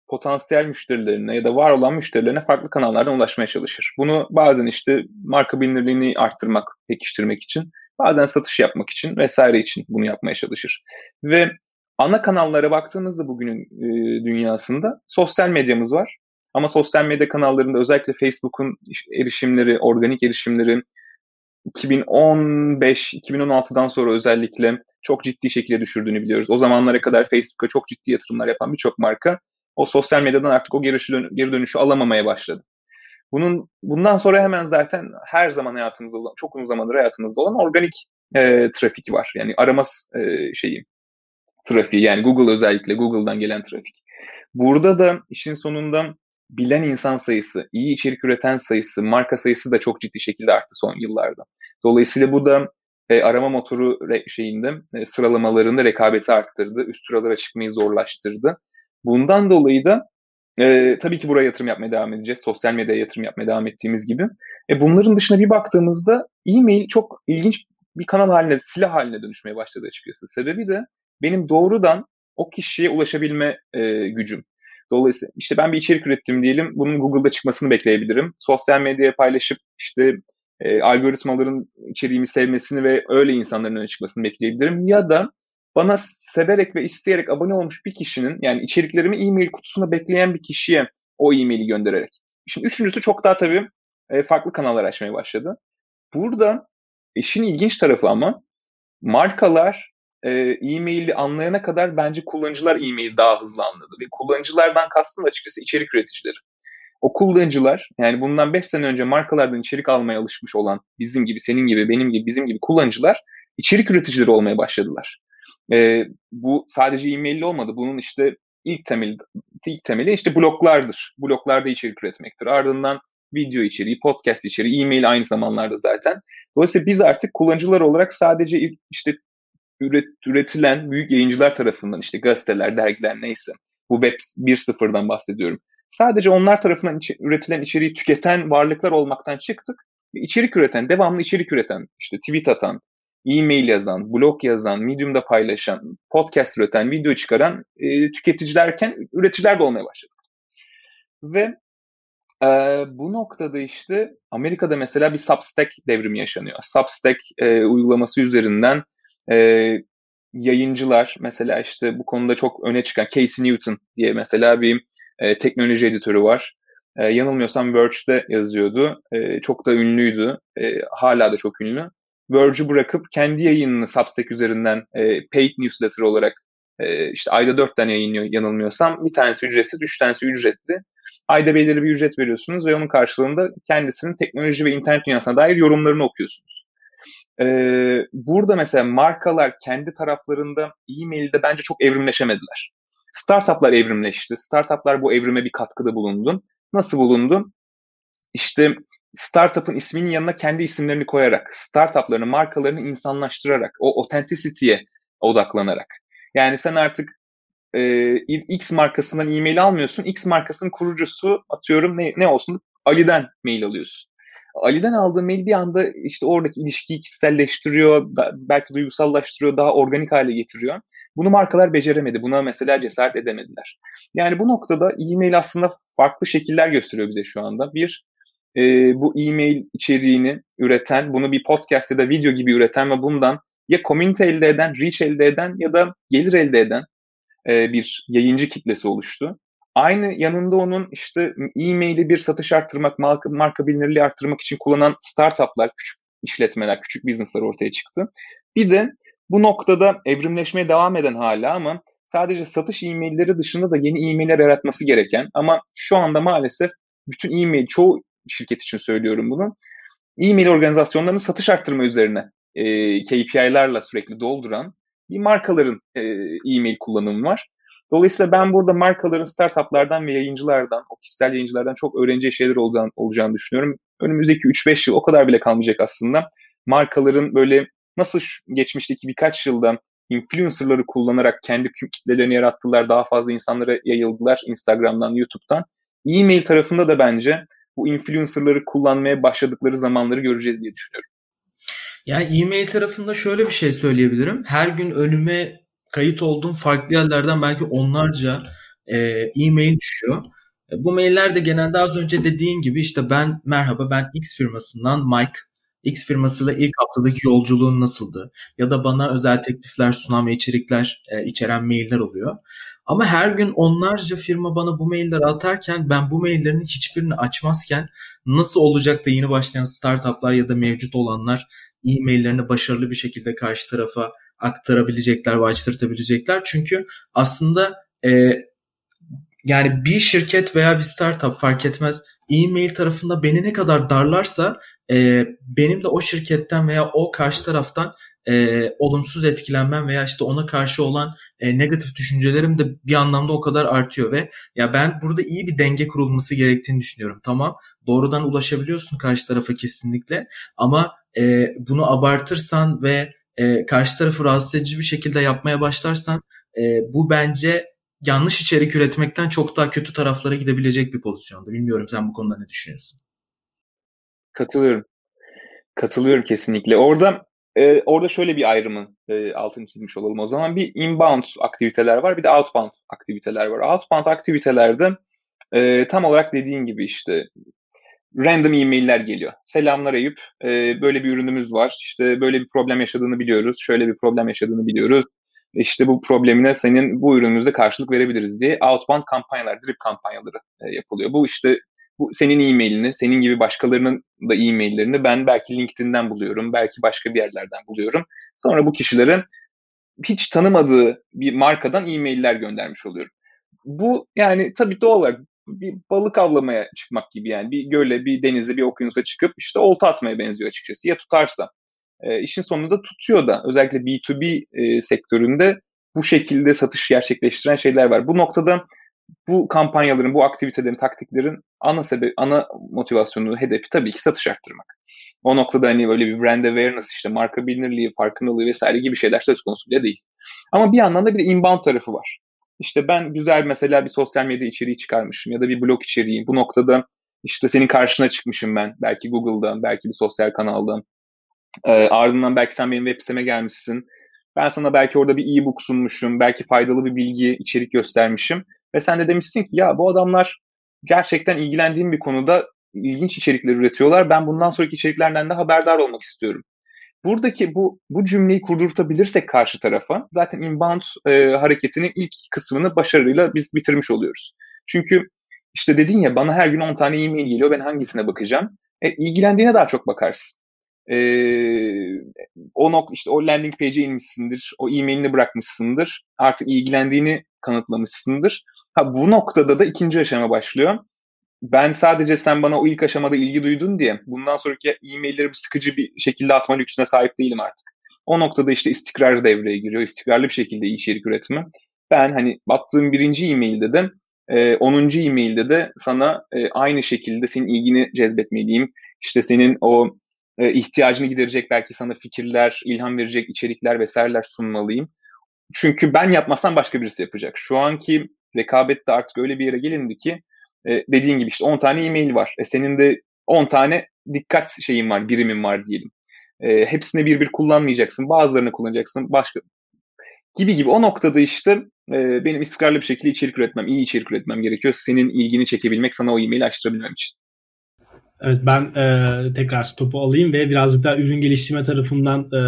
Speaker 2: potansiyel müşterilerine ya da var olan müşterilerine farklı kanallardan ulaşmaya çalışır. Bunu bazen işte marka bilinirliğini arttırmak, pekiştirmek için, bazen satış yapmak için vesaire için bunu yapmaya çalışır. Ve ana kanallara baktığımızda bugünün e, dünyasında sosyal medyamız var. Ama sosyal medya kanallarında özellikle Facebook'un erişimleri, organik erişimleri 2015-2016'dan sonra özellikle çok ciddi şekilde düşürdüğünü biliyoruz. O zamanlara kadar Facebook'a çok ciddi yatırımlar yapan birçok marka o sosyal medyadan artık o geri, dön geri dönüşü alamamaya başladı. Bunun bundan sonra hemen zaten her zaman hayatımızda olan, çok uzun zamandır hayatımızda olan organik e, trafik var. Yani arama e, şeyi, trafiği yani Google özellikle Google'dan gelen trafik. Burada da işin sonunda bilen insan sayısı, iyi içerik üreten sayısı, marka sayısı da çok ciddi şekilde arttı son yıllarda. Dolayısıyla bu da e, arama motoru re- şeyinde e, sıralamalarında rekabeti arttırdı, üst sıralara çıkmayı zorlaştırdı. Bundan dolayı da e, tabii ki buraya yatırım yapmaya devam edeceğiz. Sosyal medyaya yatırım yapmaya devam ettiğimiz gibi. E, bunların dışına bir baktığımızda e-mail çok ilginç bir kanal haline, silah haline dönüşmeye başladı açıkçası. Sebebi de benim doğrudan o kişiye ulaşabilme e, gücüm. Dolayısıyla işte ben bir içerik ürettim diyelim. Bunun Google'da çıkmasını bekleyebilirim. Sosyal medyaya paylaşıp işte e, algoritmaların içeriğimi sevmesini ve öyle insanların öne çıkmasını bekleyebilirim. Ya da bana severek ve isteyerek abone olmuş bir kişinin yani içeriklerimi e-mail kutusunda bekleyen bir kişiye o e-maili göndererek. Şimdi üçüncüsü çok daha tabii e, farklı kanallar açmaya başladı. Burada işin ilginç tarafı ama markalar e-maili anlayana kadar bence kullanıcılar e-maili daha hızlı anladı. Ve kullanıcılardan kastım açıkçası içerik üreticileri. O kullanıcılar yani bundan 5 sene önce markalardan içerik almaya alışmış olan bizim gibi, senin gibi, benim gibi, bizim gibi kullanıcılar içerik üreticileri olmaya başladılar. E, bu sadece e-mailli olmadı. Bunun işte ilk temeli, ilk temeli işte bloklardır. Bloklarda içerik üretmektir. Ardından video içeriği, podcast içeriği, e-mail aynı zamanlarda zaten. Dolayısıyla biz artık kullanıcılar olarak sadece işte üret, üretilen büyük yayıncılar tarafından işte gazeteler, dergiler neyse bu web 1.0'dan bahsediyorum. Sadece onlar tarafından iç, üretilen içeriği tüketen varlıklar olmaktan çıktık. İçerik üreten, devamlı içerik üreten, işte tweet atan, e-mail yazan, blog yazan, Medium'da paylaşan, podcast üreten, video çıkaran e, tüketicilerken üreticiler de olmaya başladı. Ve e, bu noktada işte Amerika'da mesela bir Substack devrimi yaşanıyor. Substack e, uygulaması üzerinden e, yayıncılar mesela işte bu konuda çok öne çıkan Casey Newton diye mesela bir e, teknoloji editörü var. E, yanılmıyorsam Verge'de yazıyordu. E, çok da ünlüydü. E, hala da çok ünlü. Verge'ü bırakıp kendi yayınını Substack üzerinden e, paid newsletter olarak e, işte ayda dört tane yayınlıyor yanılmıyorsam. Bir tanesi ücretsiz, üç tanesi ücretli. Ayda belirli bir ücret veriyorsunuz ve onun karşılığında kendisinin teknoloji ve internet dünyasına dair yorumlarını okuyorsunuz. Ee, burada mesela markalar kendi taraflarında e-mailde bence çok evrimleşemediler. Startuplar evrimleşti. Startuplar bu evrime bir katkıda bulundu. Nasıl bulundu? İşte startup'ın isminin yanına kendi isimlerini koyarak, startup'larını, markalarını insanlaştırarak, o authenticity'ye odaklanarak. Yani sen artık e, X markasından e-mail almıyorsun. X markasının kurucusu atıyorum ne, ne olsun? Ali'den mail alıyorsun. Ali'den aldığın mail bir anda işte oradaki ilişkiyi kişiselleştiriyor, belki duygusallaştırıyor, daha organik hale getiriyor. Bunu markalar beceremedi. Buna mesela cesaret edemediler. Yani bu noktada e-mail aslında farklı şekiller gösteriyor bize şu anda. Bir, e, bu e-mail içeriğini üreten, bunu bir podcast ya da video gibi üreten ve bundan ya community elde eden, reach elde eden ya da gelir elde eden e, bir yayıncı kitlesi oluştu. Aynı yanında onun işte e-maili bir satış arttırmak, marka, marka bilinirliği arttırmak için kullanan startuplar, küçük işletmeler, küçük businesslar ortaya çıktı. Bir de bu noktada evrimleşmeye devam eden hala ama sadece satış e-mailleri dışında da yeni e-mailler yaratması gereken ama şu anda maalesef bütün e-mail çoğu şirket için söylüyorum bunu. E-mail organizasyonlarını satış arttırma üzerine e, KPI'lerle sürekli dolduran bir markaların e-mail kullanımı var. Dolayısıyla ben burada markaların startuplardan ve yayıncılardan, o kişisel yayıncılardan çok öğreneceği şeyler olacağını, olacağını düşünüyorum. Önümüzdeki 3-5 yıl o kadar bile kalmayacak aslında. Markaların böyle nasıl geçmişteki birkaç yılda influencerları kullanarak kendi kitlelerini yarattılar. Daha fazla insanlara yayıldılar Instagram'dan, YouTube'dan. E-mail tarafında da bence bu influencerları kullanmaya başladıkları zamanları göreceğiz diye düşünüyorum.
Speaker 1: Yani e-mail tarafında şöyle bir şey söyleyebilirim. Her gün önüme kayıt olduğum farklı yerlerden belki onlarca e, e-mail düşüyor. E, bu mailler de genelde az önce dediğin gibi işte ben merhaba ben X firmasından Mike. X firmasıyla ilk haftadaki yolculuğun nasıldı? Ya da bana özel teklifler sunan ve içerikler e, içeren mailler oluyor. Ama her gün onlarca firma bana bu mailleri atarken ben bu maillerin hiçbirini açmazken nasıl olacak da yeni başlayan startuplar ya da mevcut olanlar e-maillerini başarılı bir şekilde karşı tarafa aktarabilecekler ve açtırtabilecekler. Çünkü aslında e, yani bir şirket veya bir startup fark etmez e-mail tarafında beni ne kadar darlarsa e, benim de o şirketten veya o karşı taraftan e, olumsuz etkilenmem veya işte ona karşı olan e, negatif düşüncelerim de bir anlamda o kadar artıyor ve ya ben burada iyi bir denge kurulması gerektiğini düşünüyorum. Tamam doğrudan ulaşabiliyorsun karşı tarafa kesinlikle ama e, bunu abartırsan ve e, karşı tarafı rahatsız edici bir şekilde yapmaya başlarsan e, bu bence yanlış içerik üretmekten çok daha kötü taraflara gidebilecek bir pozisyonda. Bilmiyorum sen bu konuda ne düşünüyorsun?
Speaker 2: Katılıyorum. Katılıyorum kesinlikle. Orada e, orada şöyle bir ayrımı e, altını çizmiş olalım o zaman. Bir inbound aktiviteler var, bir de outbound aktiviteler var. Outbound aktivitelerde e, tam olarak dediğin gibi işte random e-mailler geliyor. Selamlar Eyüp, e, böyle bir ürünümüz var. İşte böyle bir problem yaşadığını biliyoruz. Şöyle bir problem yaşadığını biliyoruz. İşte bu problemine senin bu ürünümüzde karşılık verebiliriz diye outbound kampanyalar, drip kampanyaları e, yapılıyor. Bu işte bu senin e-mailini, senin gibi başkalarının da e-maillerini ben belki LinkedIn'den buluyorum, belki başka bir yerlerden buluyorum. Sonra bu kişilerin hiç tanımadığı bir markadan e-mailler göndermiş oluyorum. Bu yani tabii doğal olarak bir balık avlamaya çıkmak gibi yani bir göle, bir denize, bir okyanusa çıkıp işte olta atmaya benziyor açıkçası. Ya tutarsa. E, işin sonunda tutuyor da özellikle B2B e, sektöründe bu şekilde satış gerçekleştiren şeyler var. Bu noktada bu kampanyaların, bu aktivitelerin, taktiklerin ana sebebi, ana motivasyonu, hedefi tabii ki satış arttırmak. O noktada hani böyle bir brand awareness, işte marka bilinirliği, farkındalığı vesaire gibi şeyler söz konusu bile değil. Ama bir yandan da bir de inbound tarafı var. İşte ben güzel mesela bir sosyal medya içeriği çıkarmışım ya da bir blog içeriği. Bu noktada işte senin karşına çıkmışım ben. Belki Google'dan, belki bir sosyal kanaldan. E, ardından belki sen benim web siteme gelmişsin. Ben sana belki orada bir e-book sunmuşum. Belki faydalı bir bilgi, içerik göstermişim. Ve sen de demişsin ki ya bu adamlar gerçekten ilgilendiğim bir konuda ilginç içerikler üretiyorlar. Ben bundan sonraki içeriklerden de haberdar olmak istiyorum. Buradaki bu bu cümleyi kurdurtabilirsek karşı tarafa zaten inbound e, hareketinin ilk kısmını başarıyla biz bitirmiş oluyoruz. Çünkü işte dedin ya bana her gün 10 tane e-mail geliyor ben hangisine bakacağım? E, ilgilendiğine daha çok bakarsın. E, o nok işte o landing page'e inmişsindir, o e-mailini bırakmışsındır, artık ilgilendiğini kanıtlamışsındır. Ha bu noktada da ikinci aşama başlıyor ben sadece sen bana o ilk aşamada ilgi duydun diye bundan sonraki e-mailleri bir sıkıcı bir şekilde atma lüksüne sahip değilim artık. O noktada işte istikrar devreye giriyor. İstikrarlı bir şekilde içerik üretimi. Ben hani battığım birinci e-mailde de e, 10. e-mailde de sana e, aynı şekilde senin ilgini cezbetmeliyim. İşte senin o e, ihtiyacını giderecek belki sana fikirler, ilham verecek içerikler vesaireler sunmalıyım. Çünkü ben yapmasam başka birisi yapacak. Şu anki rekabette artık öyle bir yere gelindi ki e, dediğin gibi işte 10 tane e-mail var. E, senin de 10 tane dikkat şeyin var, birimin var diyelim. E, hepsini bir bir kullanmayacaksın. Bazılarını kullanacaksın. Başka gibi gibi o noktada işte e, benim istikrarlı bir şekilde içerik üretmem, iyi içerik üretmem gerekiyor. Senin ilgini çekebilmek, sana o e-maili açtırabilmem için.
Speaker 4: Evet ben e, tekrar topu alayım ve birazcık daha ürün geliştirme tarafından e,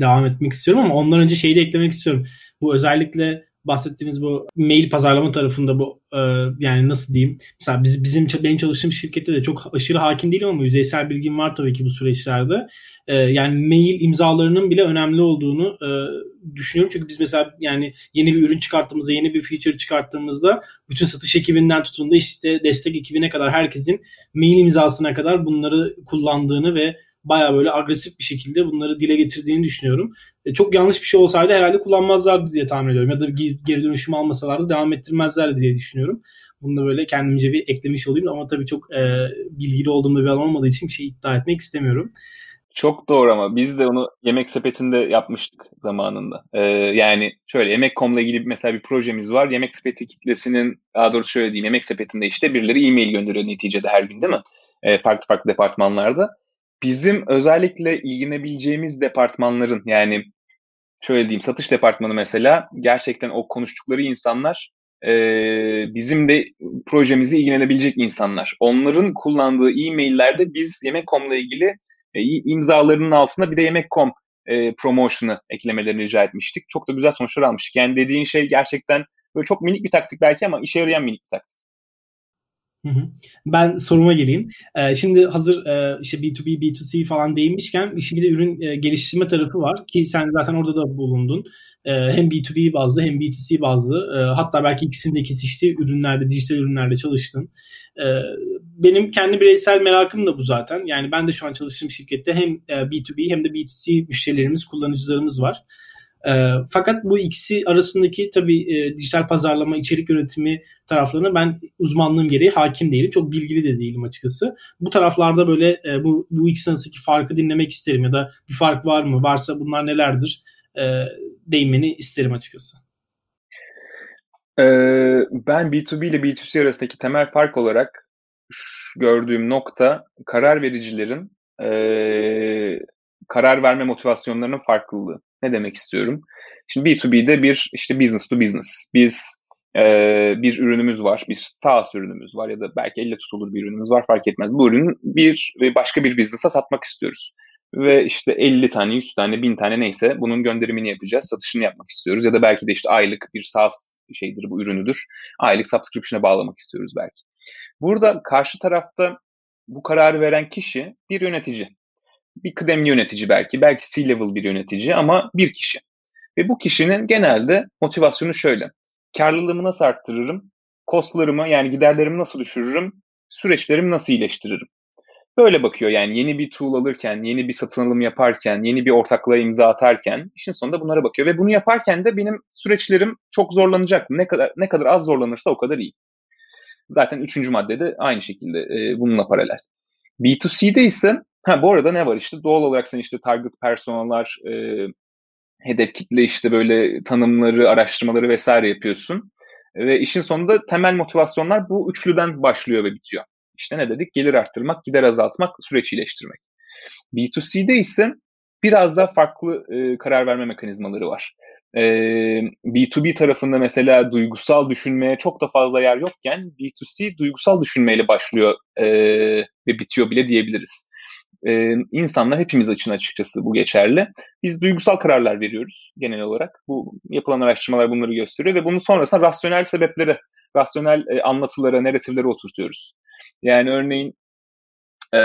Speaker 4: devam etmek istiyorum ama ondan önce şeyi de eklemek istiyorum. Bu özellikle bahsettiğiniz bu mail pazarlama tarafında bu e, yani nasıl diyeyim mesela biz, bizim benim çalıştığım şirkette de çok aşırı hakim değilim ama yüzeysel bilgim var tabii ki bu süreçlerde. E, yani mail imzalarının bile önemli olduğunu e, düşünüyorum. Çünkü biz mesela yani yeni bir ürün çıkarttığımızda, yeni bir feature çıkarttığımızda bütün satış ekibinden tutun da işte destek ekibine kadar herkesin mail imzasına kadar bunları kullandığını ve baya böyle agresif bir şekilde bunları dile getirdiğini düşünüyorum. E, çok yanlış bir şey olsaydı herhalde kullanmazlardı diye tahmin ediyorum. Ya da geri dönüşüm almasalardı devam ettirmezlerdi diye düşünüyorum. Bunu da böyle kendimce bir eklemiş olayım ama tabii çok e, bilgili olduğum bir alan olmadığı için bir şey iddia etmek istemiyorum.
Speaker 2: Çok doğru ama biz de onu yemek sepetinde yapmıştık zamanında. Ee, yani şöyle Yemek.com'la ilgili mesela bir projemiz var. Yemek sepeti kitlesinin daha doğrusu şöyle diyeyim Yemek sepetinde işte birileri e-mail gönderiyor neticede her gün değil mi? Ee, farklı farklı departmanlarda. Bizim özellikle ilgilenebileceğimiz departmanların yani şöyle diyeyim satış departmanı mesela gerçekten o konuştukları insanlar e, bizim de projemizle ilgilenebilecek insanlar. Onların kullandığı e-maillerde biz Yemek.com'la ilgili e, imzalarının altında bir de Yemek.com e, promotion'ı eklemelerini rica etmiştik. Çok da güzel sonuçlar almıştık. Yani dediğin şey gerçekten böyle çok minik bir taktik belki ama işe yarayan minik bir taktik.
Speaker 4: Ben soruma geleyim. Ee, şimdi hazır e, işte B2B, B2C falan değinmişken işin bir de ürün e, geliştirme tarafı var ki sen zaten orada da bulundun. E, hem B2B bazlı hem B2C bazlı hatta belki ikisinde kesiştiği ürünlerde, dijital ürünlerde çalıştın. Benim kendi bireysel merakım da bu zaten. Yani ben de şu an çalıştığım şirkette hem B2B hem de B2C müşterilerimiz, kullanıcılarımız var. E, fakat bu ikisi arasındaki tabii e, dijital pazarlama, içerik yönetimi taraflarına ben uzmanlığım gereği hakim değilim. Çok bilgili de değilim açıkçası. Bu taraflarda böyle e, bu, bu ikisi arasındaki farkı dinlemek isterim ya da bir fark var mı? Varsa bunlar nelerdir? E, değinmeni isterim açıkçası.
Speaker 2: Ee, ben B2B ile B2C arasındaki temel fark olarak gördüğüm nokta karar vericilerin e, karar verme motivasyonlarının farklılığı. Ne demek istiyorum? Şimdi B2B'de bir işte business to business. Biz e, bir ürünümüz var, bir SaaS ürünümüz var ya da belki elle tutulur bir ürünümüz var fark etmez. Bu ürünü bir başka bir business'a satmak istiyoruz. Ve işte 50 tane, 100 tane, 1000 tane neyse bunun gönderimini yapacağız, satışını yapmak istiyoruz. Ya da belki de işte aylık bir SaaS şeydir bu ürünüdür. Aylık subscription'a bağlamak istiyoruz belki. Burada karşı tarafta bu kararı veren kişi bir yönetici bir kıdemli yönetici belki, belki C-level bir yönetici ama bir kişi. Ve bu kişinin genelde motivasyonu şöyle. Karlılığımı nasıl arttırırım? Kostlarımı yani giderlerimi nasıl düşürürüm? Süreçlerimi nasıl iyileştiririm? Böyle bakıyor yani yeni bir tool alırken, yeni bir satın alım yaparken, yeni bir ortaklığa imza atarken işin sonunda bunlara bakıyor. Ve bunu yaparken de benim süreçlerim çok zorlanacak. Ne kadar ne kadar az zorlanırsa o kadar iyi. Zaten üçüncü maddede aynı şekilde e, bununla paralel. B2C'de ise Ha bu arada ne var işte doğal olarak sen işte target personalar, e, hedef kitle işte böyle tanımları, araştırmaları vesaire yapıyorsun. Ve işin sonunda temel motivasyonlar bu üçlüden başlıyor ve bitiyor. İşte ne dedik? Gelir arttırmak, gider azaltmak, süreç iyileştirmek. B2C'de ise biraz daha farklı e, karar verme mekanizmaları var. E, B2B tarafında mesela duygusal düşünmeye çok da fazla yer yokken B2C duygusal düşünmeyle başlıyor e, ve bitiyor bile diyebiliriz e, insanlar hepimiz için açıkçası bu geçerli. Biz duygusal kararlar veriyoruz genel olarak. Bu yapılan araştırmalar bunları gösteriyor ve bunun sonrasında rasyonel sebeplere, rasyonel e, anlatılara, narratiflere oturtuyoruz. Yani örneğin e,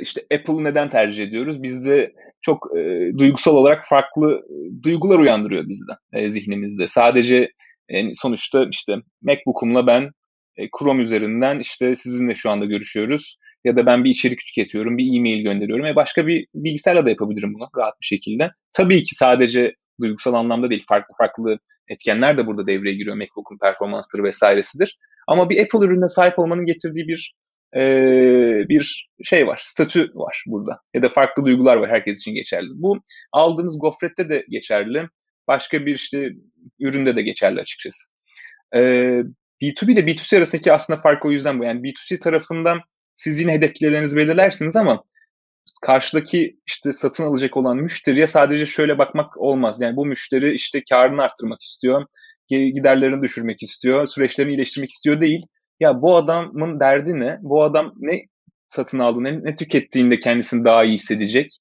Speaker 2: işte Apple neden tercih ediyoruz? Bizde çok e, duygusal olarak farklı e, duygular uyandırıyor bizde, e, zihnimizde. Sadece e, sonuçta işte MacBook'umla ben e, Chrome üzerinden işte sizinle şu anda görüşüyoruz ya da ben bir içerik tüketiyorum, bir e-mail gönderiyorum ve başka bir bilgisayarla da yapabilirim bunu rahat bir şekilde. Tabii ki sadece duygusal anlamda değil, farklı farklı etkenler de burada devreye giriyor. MacBook'un performansları vesairesidir. Ama bir Apple ürününe sahip olmanın getirdiği bir e, bir şey var, statü var burada. Ya da farklı duygular var herkes için geçerli. Bu aldığınız gofrette de geçerli. Başka bir işte üründe de geçerli açıkçası. E, B2B ile B2C arasındaki aslında fark o yüzden bu. Yani B2C tarafından siz yine hedeflerinizi belirlersiniz ama karşıdaki işte satın alacak olan müşteriye sadece şöyle bakmak olmaz. Yani bu müşteri işte karını arttırmak istiyor, giderlerini düşürmek istiyor, süreçlerini iyileştirmek istiyor değil. Ya bu adamın derdi ne? Bu adam ne satın aldığını, ne tükettiğinde kendisini daha iyi hissedecek?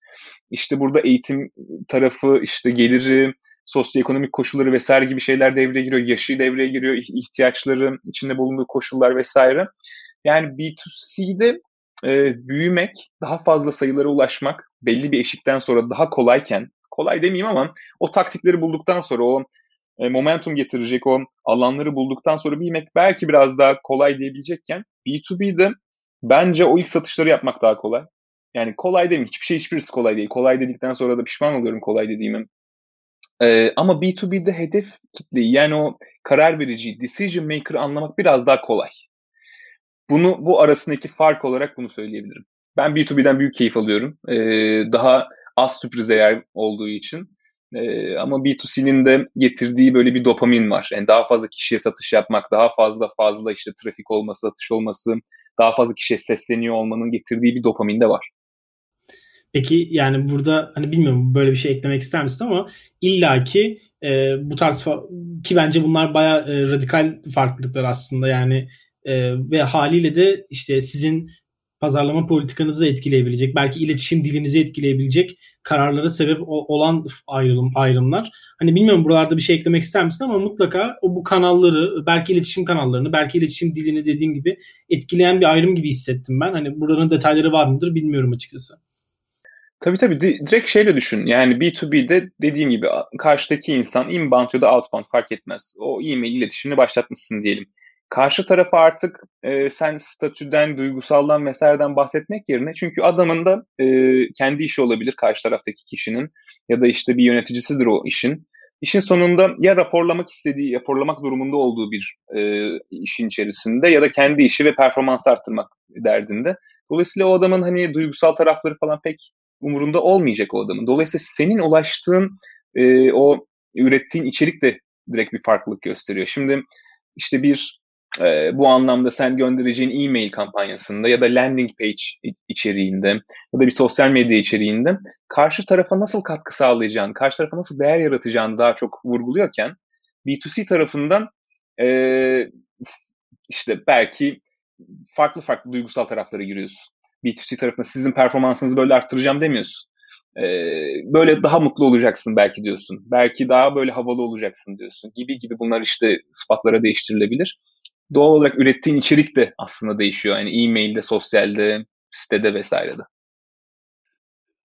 Speaker 2: İşte burada eğitim tarafı, işte geliri, sosyoekonomik koşulları vesaire gibi şeyler devreye giriyor. Yaşı devreye giriyor, ihtiyaçları, içinde bulunduğu koşullar vesaire. Yani B2C'de e, büyümek, daha fazla sayılara ulaşmak belli bir eşikten sonra daha kolayken, kolay demeyeyim ama o taktikleri bulduktan sonra o e, momentum getirecek o alanları bulduktan sonra büyümek belki biraz daha kolay diyebilecekken B2B'de bence o ilk satışları yapmak daha kolay. Yani kolay demeyeyim. Hiçbir şey hiçbirisi kolay değil. Kolay dedikten sonra da pişman oluyorum kolay dediğimi. Ee, ama B2B'de hedef kitleyi yani o karar verici, decision maker'ı anlamak biraz daha kolay. Bunu bu arasındaki fark olarak bunu söyleyebilirim. ben B2B'den büyük keyif alıyorum. E, daha az sürpriz yer olduğu için. E, ama B2C'nin de getirdiği böyle bir dopamin var. Yani daha fazla kişiye satış yapmak, daha fazla fazla işte trafik olması, satış olması, daha fazla kişiye sesleniyor olmanın getirdiği bir dopamin de var.
Speaker 4: Peki yani burada hani bilmiyorum böyle bir şey eklemek ister misin ama illaki e, bu tarz ki bence bunlar baya e, radikal farklılıklar aslında yani e, ve haliyle de işte sizin pazarlama politikanızı etkileyebilecek, belki iletişim dilinizi etkileyebilecek kararlara sebep olan ayrılım ayrımlar. Hani bilmiyorum buralarda bir şey eklemek ister misin ama mutlaka o bu kanalları, belki iletişim kanallarını, belki iletişim dilini dediğim gibi etkileyen bir ayrım gibi hissettim ben. Hani buranın detayları var mıdır bilmiyorum açıkçası.
Speaker 2: Tabii tabii direkt şeyle düşün. Yani B2B'de dediğim gibi karşıdaki insan inbound ya da outbound fark etmez. O e-mail iletişimini başlatmışsın diyelim. Karşı tarafa artık e, sen statüden, duygusaldan vesaireden bahsetmek yerine çünkü adamın da e, kendi işi olabilir karşı taraftaki kişinin ya da işte bir yöneticisidir o işin. İşin sonunda ya raporlamak istediği, raporlamak durumunda olduğu bir e, işin içerisinde ya da kendi işi ve performans arttırmak derdinde. Dolayısıyla o adamın hani duygusal tarafları falan pek umurunda olmayacak o adamın. Dolayısıyla senin ulaştığın e, o ürettiğin içerik de direkt bir farklılık gösteriyor. Şimdi işte bir e, bu anlamda sen göndereceğin e-mail kampanyasında ya da landing page içeriğinde ya da bir sosyal medya içeriğinde karşı tarafa nasıl katkı sağlayacağını, karşı tarafa nasıl değer yaratacağını daha çok vurguluyorken B2C tarafından e, işte belki farklı farklı duygusal taraflara giriyorsun. B2C tarafında sizin performansınızı böyle arttıracağım demiyorsun. Ee, böyle daha mutlu olacaksın belki diyorsun. Belki daha böyle havalı olacaksın diyorsun. Gibi gibi bunlar işte sıfatlara değiştirilebilir. Doğal olarak ürettiğin içerik de aslında değişiyor. Yani e-mailde, sosyalde, sitede vesairede.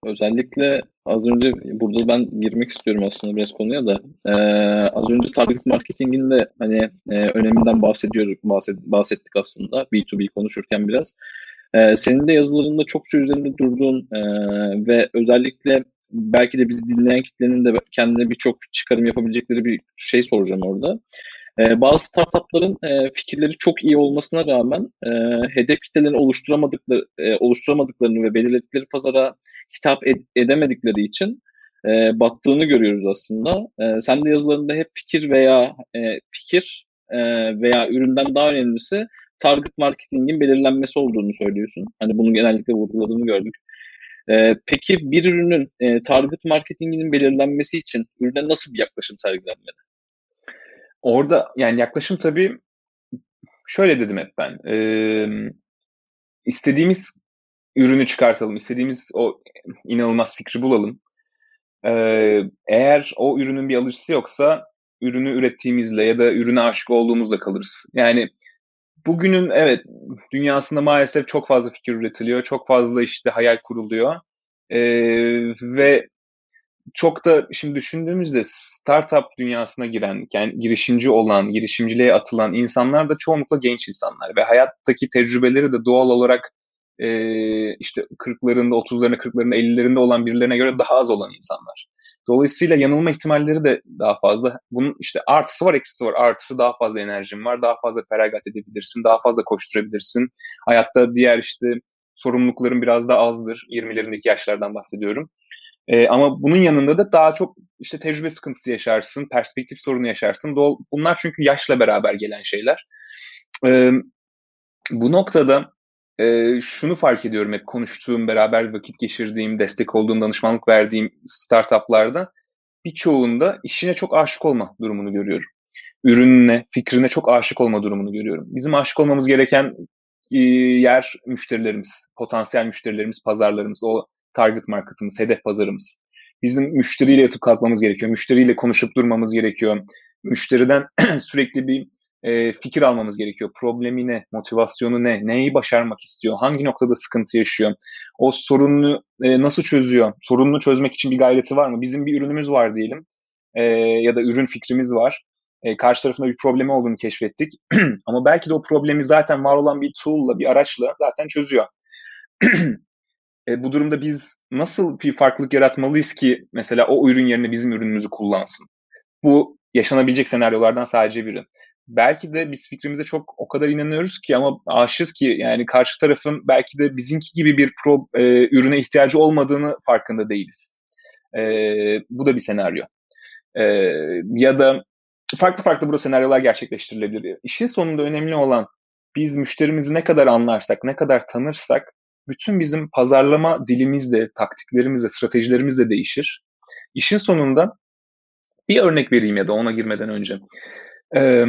Speaker 3: Özellikle az önce burada ben girmek istiyorum aslında biraz konuya da ee, az önce target marketingin de hani e, öneminden bahsediyoruz bahset, bahsettik aslında B2B konuşurken biraz. Ee, senin de yazılarında çokça üzerinde durduğun e, ve özellikle belki de bizi dinleyen kitlenin de kendine birçok çıkarım yapabilecekleri bir şey soracağım orada. Ee, bazı startupların e, fikirleri çok iyi olmasına rağmen e, hedef kitlelerini oluşturamadıkları, e, oluşturamadıklarını ve belirledikleri pazara hitap ed- edemedikleri için e, battığını görüyoruz aslında. E, sen de yazılarında hep fikir veya e, fikir e, veya üründen daha önemlisi target marketingin belirlenmesi olduğunu söylüyorsun. Hani bunu genellikle vurguladığını gördük. Ee, peki bir ürünün e, target marketinginin belirlenmesi için ürüne nasıl bir yaklaşım sergilenmeli?
Speaker 2: Orada yani yaklaşım tabii şöyle dedim hep ben. E, istediğimiz ürünü çıkartalım, istediğimiz o inanılmaz fikri bulalım. E, eğer o ürünün bir alıcısı yoksa ürünü ürettiğimizle ya da ürüne aşık olduğumuzla kalırız. Yani bugünün evet dünyasında maalesef çok fazla fikir üretiliyor. Çok fazla işte hayal kuruluyor. Ee, ve çok da şimdi düşündüğümüzde startup dünyasına giren, yani girişimci olan, girişimciliğe atılan insanlar da çoğunlukla genç insanlar ve hayattaki tecrübeleri de doğal olarak e, işte 40'larında, 30'larında, 40'larında, 50'lerinde olan birilerine göre daha az olan insanlar. Dolayısıyla yanılma ihtimalleri de daha fazla. Bunun işte artısı var, eksisi var. Artısı daha fazla enerjin var, daha fazla feragat edebilirsin, daha fazla koşturabilirsin. Hayatta diğer işte sorumlulukların biraz daha azdır. 20'lerindeki yaşlardan bahsediyorum. Ee, ama bunun yanında da daha çok işte tecrübe sıkıntısı yaşarsın, perspektif sorunu yaşarsın. Bunlar çünkü yaşla beraber gelen şeyler. Ee, bu noktada e, şunu fark ediyorum hep konuştuğum, beraber vakit geçirdiğim, destek olduğum, danışmanlık verdiğim startuplarda birçoğunda işine çok aşık olma durumunu görüyorum. Ürününe, fikrine çok aşık olma durumunu görüyorum. Bizim aşık olmamız gereken e, yer müşterilerimiz, potansiyel müşterilerimiz, pazarlarımız, o target marketımız, hedef pazarımız. Bizim müşteriyle yatıp kalkmamız gerekiyor. Müşteriyle konuşup durmamız gerekiyor. Müşteriden sürekli bir e, fikir almamız gerekiyor. Problemi ne, motivasyonu ne, neyi başarmak istiyor, hangi noktada sıkıntı yaşıyor, o sorununu e, nasıl çözüyor, sorununu çözmek için bir gayreti var mı? Bizim bir ürünümüz var diyelim e, ya da ürün fikrimiz var. E, karşı tarafında bir problemi olduğunu keşfettik. Ama belki de o problemi zaten var olan bir tool'la, bir araçla zaten çözüyor. e, bu durumda biz nasıl bir farklılık yaratmalıyız ki mesela o ürün yerine bizim ürünümüzü kullansın? Bu yaşanabilecek senaryolardan sadece biri. belki de biz fikrimize çok o kadar inanıyoruz ki ama aşığız ki yani karşı tarafın belki de bizimki gibi bir pro, e, ürüne ihtiyacı olmadığını farkında değiliz. E, bu da bir senaryo. E, ya da farklı farklı burada senaryolar gerçekleştirilebilir. İşin sonunda önemli olan biz müşterimizi ne kadar anlarsak, ne kadar tanırsak bütün bizim pazarlama dilimiz de, taktiklerimiz değişir. İşin sonunda bir örnek vereyim ya da ona girmeden önce. Ee,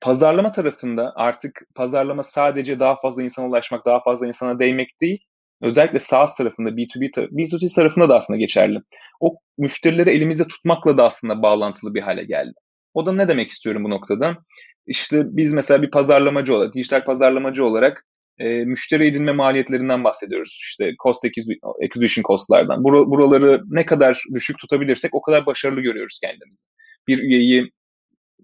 Speaker 2: pazarlama tarafında artık pazarlama sadece daha fazla insana ulaşmak, daha fazla insana değmek değil. Özellikle SaaS tarafında, B2B, B2C tarafında da aslında geçerli. O müşterileri elimizde tutmakla da aslında bağlantılı bir hale geldi. O da ne demek istiyorum bu noktada? İşte biz mesela bir pazarlamacı olarak, dijital pazarlamacı olarak e, müşteri edinme maliyetlerinden bahsediyoruz. İşte cost acquisition costlardan. Bur- buraları ne kadar düşük tutabilirsek o kadar başarılı görüyoruz kendimizi. Bir üyeyi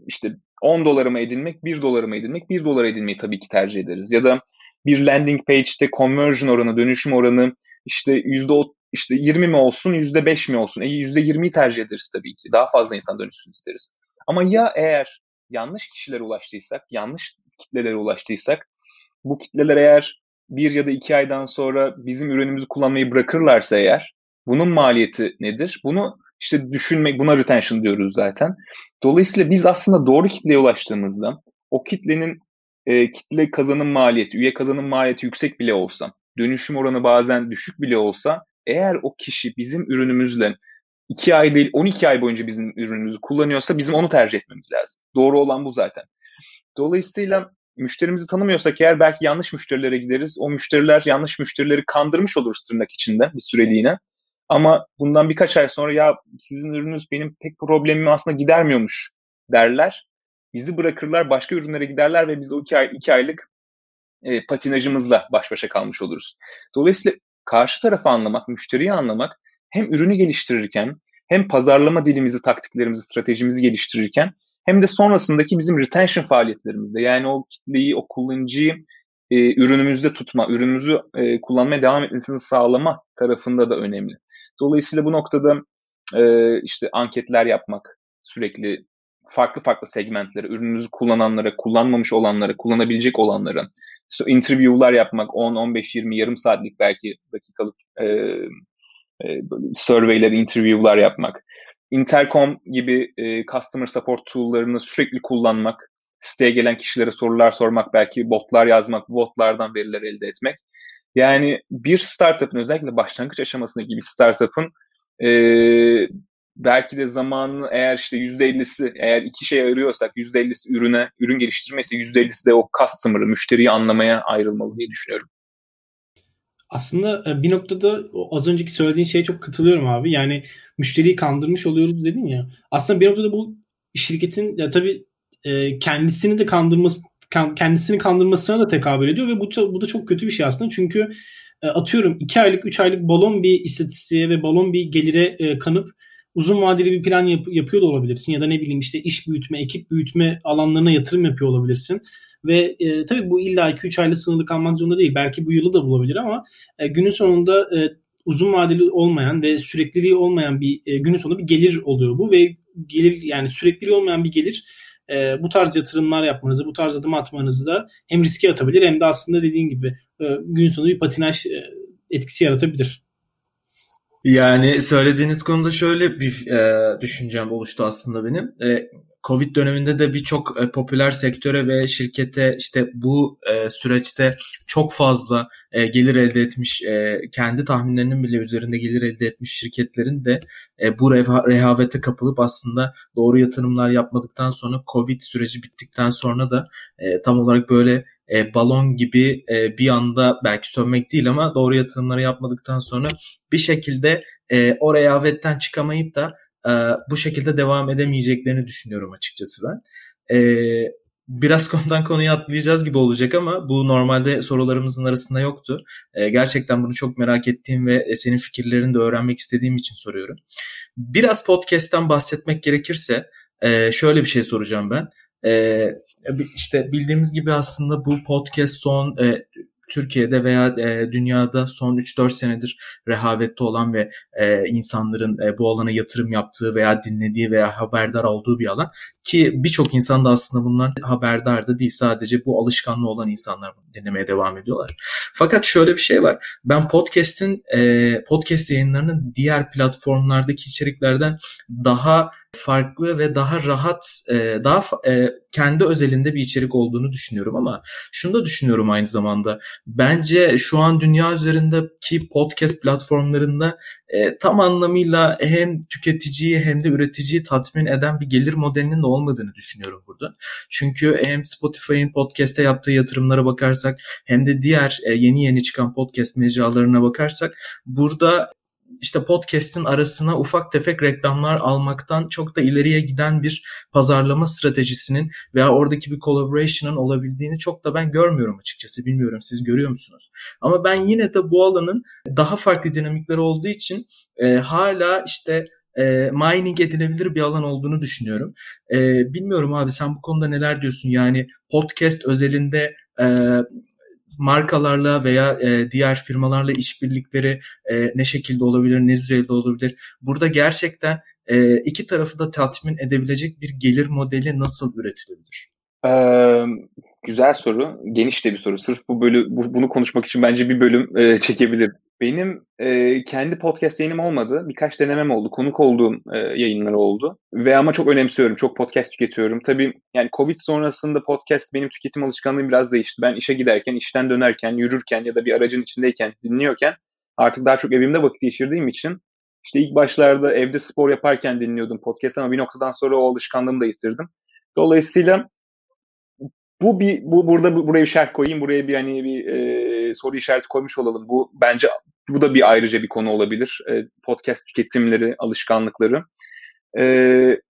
Speaker 2: işte 10 dolara mı edinmek, 1 dolara mı edinmek, 1 dolara edinmeyi tabii ki tercih ederiz. Ya da bir landing page'te conversion oranı, dönüşüm oranı işte yüzde işte 20 mi olsun, yüzde 5 mi olsun? E, yüzde 20'yi tercih ederiz tabii ki. Daha fazla insan dönüşsün isteriz. Ama ya eğer yanlış kişilere ulaştıysak, yanlış kitlelere ulaştıysak bu kitleler eğer bir ya da iki aydan sonra bizim ürünümüzü kullanmayı bırakırlarsa eğer bunun maliyeti nedir? Bunu işte düşünmek, buna retention diyoruz zaten. Dolayısıyla biz aslında doğru kitleye ulaştığımızda o kitlenin e, kitle kazanım maliyeti, üye kazanım maliyeti yüksek bile olsa, dönüşüm oranı bazen düşük bile olsa eğer o kişi bizim ürünümüzle 2 ay değil 12 ay boyunca bizim ürünümüzü kullanıyorsa bizim onu tercih etmemiz lazım. Doğru olan bu zaten. Dolayısıyla müşterimizi tanımıyorsak eğer belki yanlış müşterilere gideriz. O müşteriler yanlış müşterileri kandırmış oluruz tırnak içinde bir süreliğine. Ama bundan birkaç ay sonra ya sizin ürününüz benim pek problemimi aslında gidermiyormuş derler. Bizi bırakırlar, başka ürünlere giderler ve biz o iki, ay, iki aylık e, patinajımızla baş başa kalmış oluruz. Dolayısıyla karşı tarafı anlamak, müşteriyi anlamak hem ürünü geliştirirken hem pazarlama dilimizi, taktiklerimizi, stratejimizi geliştirirken hem de sonrasındaki bizim retention faaliyetlerimizde yani o kitleyi, o kullanıcıyı e, ürünümüzde tutma, ürünümüzü e, kullanmaya devam etmesini sağlama tarafında da önemli. Dolayısıyla bu noktada e, işte anketler yapmak, sürekli farklı farklı segmentlere, ürünümüzü kullananlara, kullanmamış olanlara, kullanabilecek olanlara interview'lar yapmak, 10, 15, 20, yarım saatlik belki dakikalık e, e, surveyler, interview'lar yapmak. Intercom gibi e, customer support tool'larını sürekli kullanmak, siteye gelen kişilere sorular sormak, belki botlar yazmak, botlardan veriler elde etmek. Yani bir startup'ın özellikle başlangıç aşamasındaki bir startup'ın e, belki de zamanını eğer işte %50'si eğer iki şey ayırıyorsak %50'si ürüne, ürün geliştirmesi %50'si de o customer'ı, müşteriyi anlamaya ayrılmalı diye düşünüyorum.
Speaker 4: Aslında e, bir noktada az önceki söylediğin şeye çok katılıyorum abi. Yani müşteriyi kandırmış oluyoruz dedin ya. Aslında bir noktada bu şirketin ya tabii e, kendisini de kandırması kendisini kandırmasına da tekabül ediyor ve bu, bu da çok kötü bir şey aslında. Çünkü e, atıyorum 2 aylık 3 aylık balon bir istatistiğe ve balon bir gelire kanıp uzun vadeli bir plan yap, yapıyor da olabilirsin ya da ne bileyim işte iş büyütme, ekip büyütme alanlarına yatırım yapıyor olabilirsin. Ve e, tabii bu illa 2-3 ayla sınırlı kalmak zorunda değil. Belki bu yılı da bulabilir ama e, günün sonunda e, uzun vadeli olmayan ve sürekliliği olmayan bir e, günün sonunda bir gelir oluyor bu ve gelir yani sürekliliği olmayan bir gelir e, bu tarz yatırımlar yapmanızı, bu tarz adım atmanızı da hem riske atabilir hem de aslında dediğin gibi e, gün sonunda bir patinaj e, etkisi yaratabilir.
Speaker 1: Yani söylediğiniz konuda şöyle bir e, düşüncem oluştu aslında benim. E, Covid döneminde de birçok e, popüler sektöre ve şirkete işte bu e, süreçte çok fazla e, gelir elde etmiş, e, kendi tahminlerinin bile üzerinde gelir elde etmiş şirketlerin de e, bu reha- rehavete kapılıp aslında doğru yatırımlar yapmadıktan sonra Covid süreci bittikten sonra da e, tam olarak böyle e, balon gibi e, bir anda belki sönmek değil ama doğru yatırımları yapmadıktan sonra bir şekilde e, o rehavetten çıkamayıp da e, bu şekilde devam edemeyeceklerini düşünüyorum açıkçası ben. E, biraz konudan konuya atlayacağız gibi olacak ama bu normalde sorularımızın arasında yoktu. E, gerçekten bunu çok merak ettiğim ve senin fikirlerini de öğrenmek istediğim için soruyorum. Biraz podcast'ten bahsetmek gerekirse şöyle bir şey soracağım ben. E, işte bildiğimiz gibi aslında bu podcast son e, Türkiye'de veya e, dünyada son 3-4 senedir rehavette olan ve e, insanların e, bu alana yatırım yaptığı veya dinlediği veya haberdar olduğu bir alan. Ki birçok insan da aslında bunlar haberdardı değil. Sadece bu alışkanlığı olan insanlar dinlemeye devam ediyorlar. Fakat şöyle bir şey var. Ben podcast'in e, podcast yayınlarının diğer platformlardaki içeriklerden daha farklı ve daha rahat, e, daha e, kendi özelinde bir içerik olduğunu düşünüyorum ama şunu da düşünüyorum aynı zamanda. Bence şu an dünya üzerindeki podcast platformlarında tam anlamıyla hem tüketiciyi hem de üreticiyi tatmin eden bir gelir modelinin de olmadığını düşünüyorum burada. Çünkü hem Spotify'ın podcast'e yaptığı yatırımlara bakarsak hem de diğer e, yeni yeni çıkan podcast mecralarına bakarsak burada işte podcast'in arasına ufak tefek reklamlar almaktan çok da ileriye giden bir pazarlama stratejisinin veya oradaki bir collaboration'ın olabildiğini çok da ben görmüyorum açıkçası. Bilmiyorum siz görüyor musunuz? Ama ben yine de bu alanın daha farklı dinamikleri olduğu için e, hala işte e, mining edilebilir bir alan olduğunu düşünüyorum. E, bilmiyorum abi sen bu konuda neler diyorsun? Yani podcast özelinde e, markalarla veya e, diğer firmalarla işbirlikleri e, ne şekilde olabilir, ne düzeyde olabilir? Burada gerçekten e, iki tarafı da tatmin edebilecek bir gelir modeli nasıl üretilebilir?
Speaker 2: Ee, güzel soru. Geniş de bir soru. Sırf bu bölüm bu, bunu konuşmak için bence bir bölüm e, çekebilir. Benim e, kendi podcast yayınım olmadı. Birkaç denemem oldu. Konuk olduğum e, yayınlar oldu. Ve ama çok önemsiyorum. Çok podcast tüketiyorum. Tabii yani Covid sonrasında podcast benim tüketim alışkanlığım biraz değişti. Ben işe giderken, işten dönerken, yürürken ya da bir aracın içindeyken, dinliyorken artık daha çok evimde vakit geçirdiğim için işte ilk başlarda evde spor yaparken dinliyordum podcast ama bir noktadan sonra o alışkanlığımı da yitirdim. Dolayısıyla bu bir bu burada buraya şerh koyayım, buraya bir hani bir e, soru işareti koymuş olalım. Bu bence bu da bir ayrıca bir konu olabilir. E, podcast tüketimleri, alışkanlıkları. E,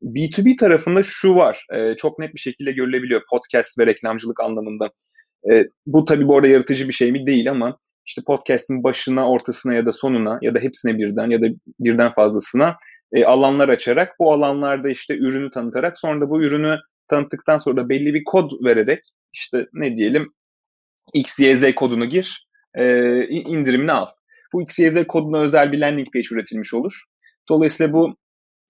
Speaker 2: B2B tarafında şu var. E, çok net bir şekilde görülebiliyor podcast ve reklamcılık anlamında. E, bu tabii bu arada yaratıcı bir şey mi değil ama işte podcast'in başına, ortasına ya da sonuna ya da hepsine birden ya da birden fazlasına e, alanlar açarak bu alanlarda işte ürünü tanıtarak sonra da bu ürünü tanıttıktan sonra da belli bir kod vererek işte ne diyelim XYZ kodunu gir, e, indirimini al. Bu XYZ koduna özel bir landing page üretilmiş olur. Dolayısıyla bu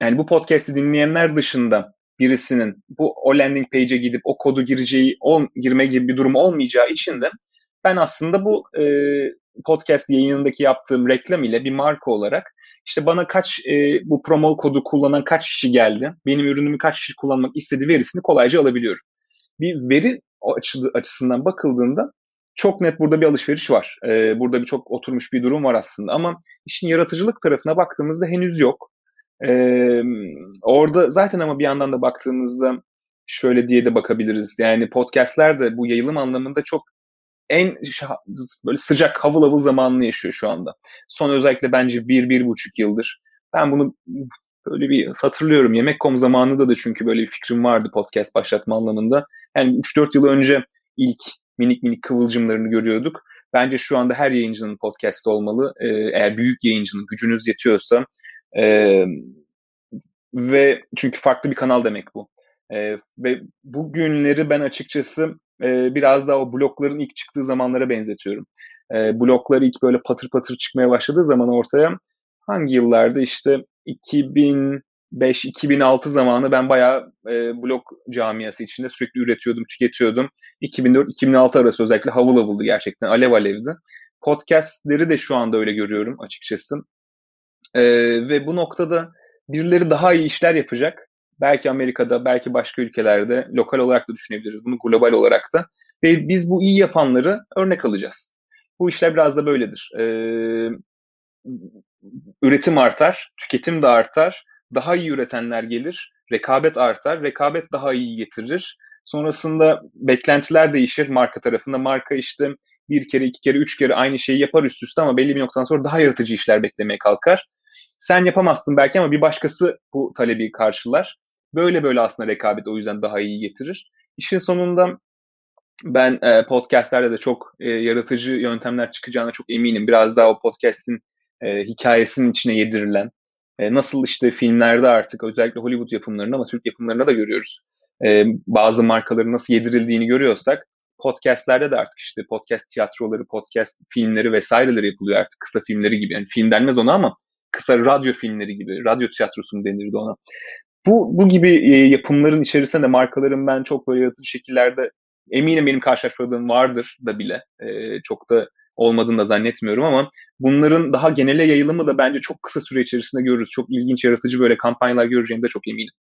Speaker 2: yani bu podcast'i dinleyenler dışında birisinin bu o landing page'e gidip o kodu gireceği, on, girme gibi bir durum olmayacağı için de ben aslında bu e, podcast yayınındaki yaptığım reklam ile bir marka olarak işte bana kaç e, bu promo kodu kullanan kaç kişi geldi, benim ürünümü kaç kişi kullanmak istedi verisini kolayca alabiliyorum. Bir veri açısından bakıldığında çok net burada bir alışveriş var. Ee, burada bir çok oturmuş bir durum var aslında ama işin yaratıcılık tarafına baktığımızda henüz yok. Ee, orada zaten ama bir yandan da baktığımızda şöyle diye de bakabiliriz. Yani podcastler de bu yayılım anlamında çok en böyle sıcak havıl havıl zamanını yaşıyor şu anda. Son özellikle bence bir, bir buçuk yıldır. Ben bunu böyle bir hatırlıyorum. Yemek.com zamanında da çünkü böyle bir fikrim vardı podcast başlatma anlamında. Yani 3-4 yıl önce ilk minik minik kıvılcımlarını görüyorduk. Bence şu anda her yayıncının podcast olmalı. Ee, eğer büyük yayıncının gücünüz yetiyorsa. Ee, ve çünkü farklı bir kanal demek bu. Ee, ve bu günleri ben açıkçası e, biraz daha o blokların ilk çıktığı zamanlara benzetiyorum. E, bloklar ilk böyle patır patır çıkmaya başladığı zaman ortaya hangi yıllarda işte 2005-2006 zamanı ben bayağı e, blok camiası içinde sürekli üretiyordum, tüketiyordum. 2004-2006 arası özellikle havul havuldu gerçekten, alev alevdi. Podcastleri de şu anda öyle görüyorum açıkçası. E, ve bu noktada birileri daha iyi işler yapacak Belki Amerika'da, belki başka ülkelerde lokal olarak da düşünebiliriz. Bunu global olarak da. Ve biz bu iyi yapanları örnek alacağız. Bu işler biraz da böyledir. Ee, üretim artar, tüketim de artar. Daha iyi üretenler gelir, rekabet artar, rekabet daha iyi getirir. Sonrasında beklentiler değişir marka tarafında. Marka işte bir kere, iki kere, üç kere aynı şeyi yapar üst üste ama belli bir noktadan sonra daha yaratıcı işler beklemeye kalkar. Sen yapamazsın belki ama bir başkası bu talebi karşılar. Böyle böyle aslında rekabet o yüzden daha iyi getirir. İşin sonunda ben e, podcastlerde de çok e, yaratıcı yöntemler çıkacağına çok eminim. Biraz daha o podcast'in e, hikayesinin içine yedirilen, e, nasıl işte filmlerde artık özellikle Hollywood yapımlarında ama Türk yapımlarında da görüyoruz. E, bazı markaların nasıl yedirildiğini görüyorsak podcastlerde de artık işte podcast tiyatroları, podcast filmleri vesaireleri yapılıyor artık kısa filmleri gibi. Yani film denmez ona ama kısa radyo filmleri gibi, radyo tiyatrosu mu denirdi ona. Bu bu gibi e, yapımların içerisinde markaların ben çok böyle yaratıcı şekillerde eminim benim karşılaşmadığım vardır da bile. E, çok da olmadığını da zannetmiyorum ama bunların daha genele yayılımı da bence çok kısa süre içerisinde görürüz. Çok ilginç, yaratıcı böyle kampanyalar göreceğimde çok eminim.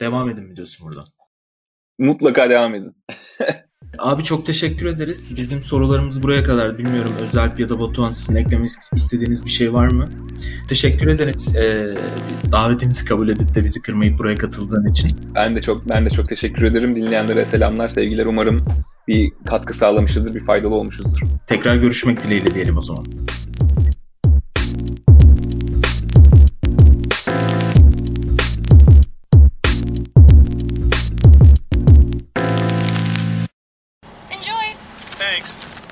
Speaker 1: Devam edin mi diyorsun buradan?
Speaker 2: Mutlaka devam edin.
Speaker 1: Abi çok teşekkür ederiz. Bizim sorularımız buraya kadar. Bilmiyorum özel ya da Batuhan sizin eklemek istediğiniz bir şey var mı? Teşekkür ederiz. Ee, davetimizi kabul edip de bizi kırmayıp buraya katıldığın için.
Speaker 2: Ben de çok ben de çok teşekkür ederim. Dinleyenlere selamlar, sevgiler. Umarım bir katkı sağlamışızdır, bir faydalı olmuşuzdur.
Speaker 1: Tekrar görüşmek dileğiyle diyelim o zaman.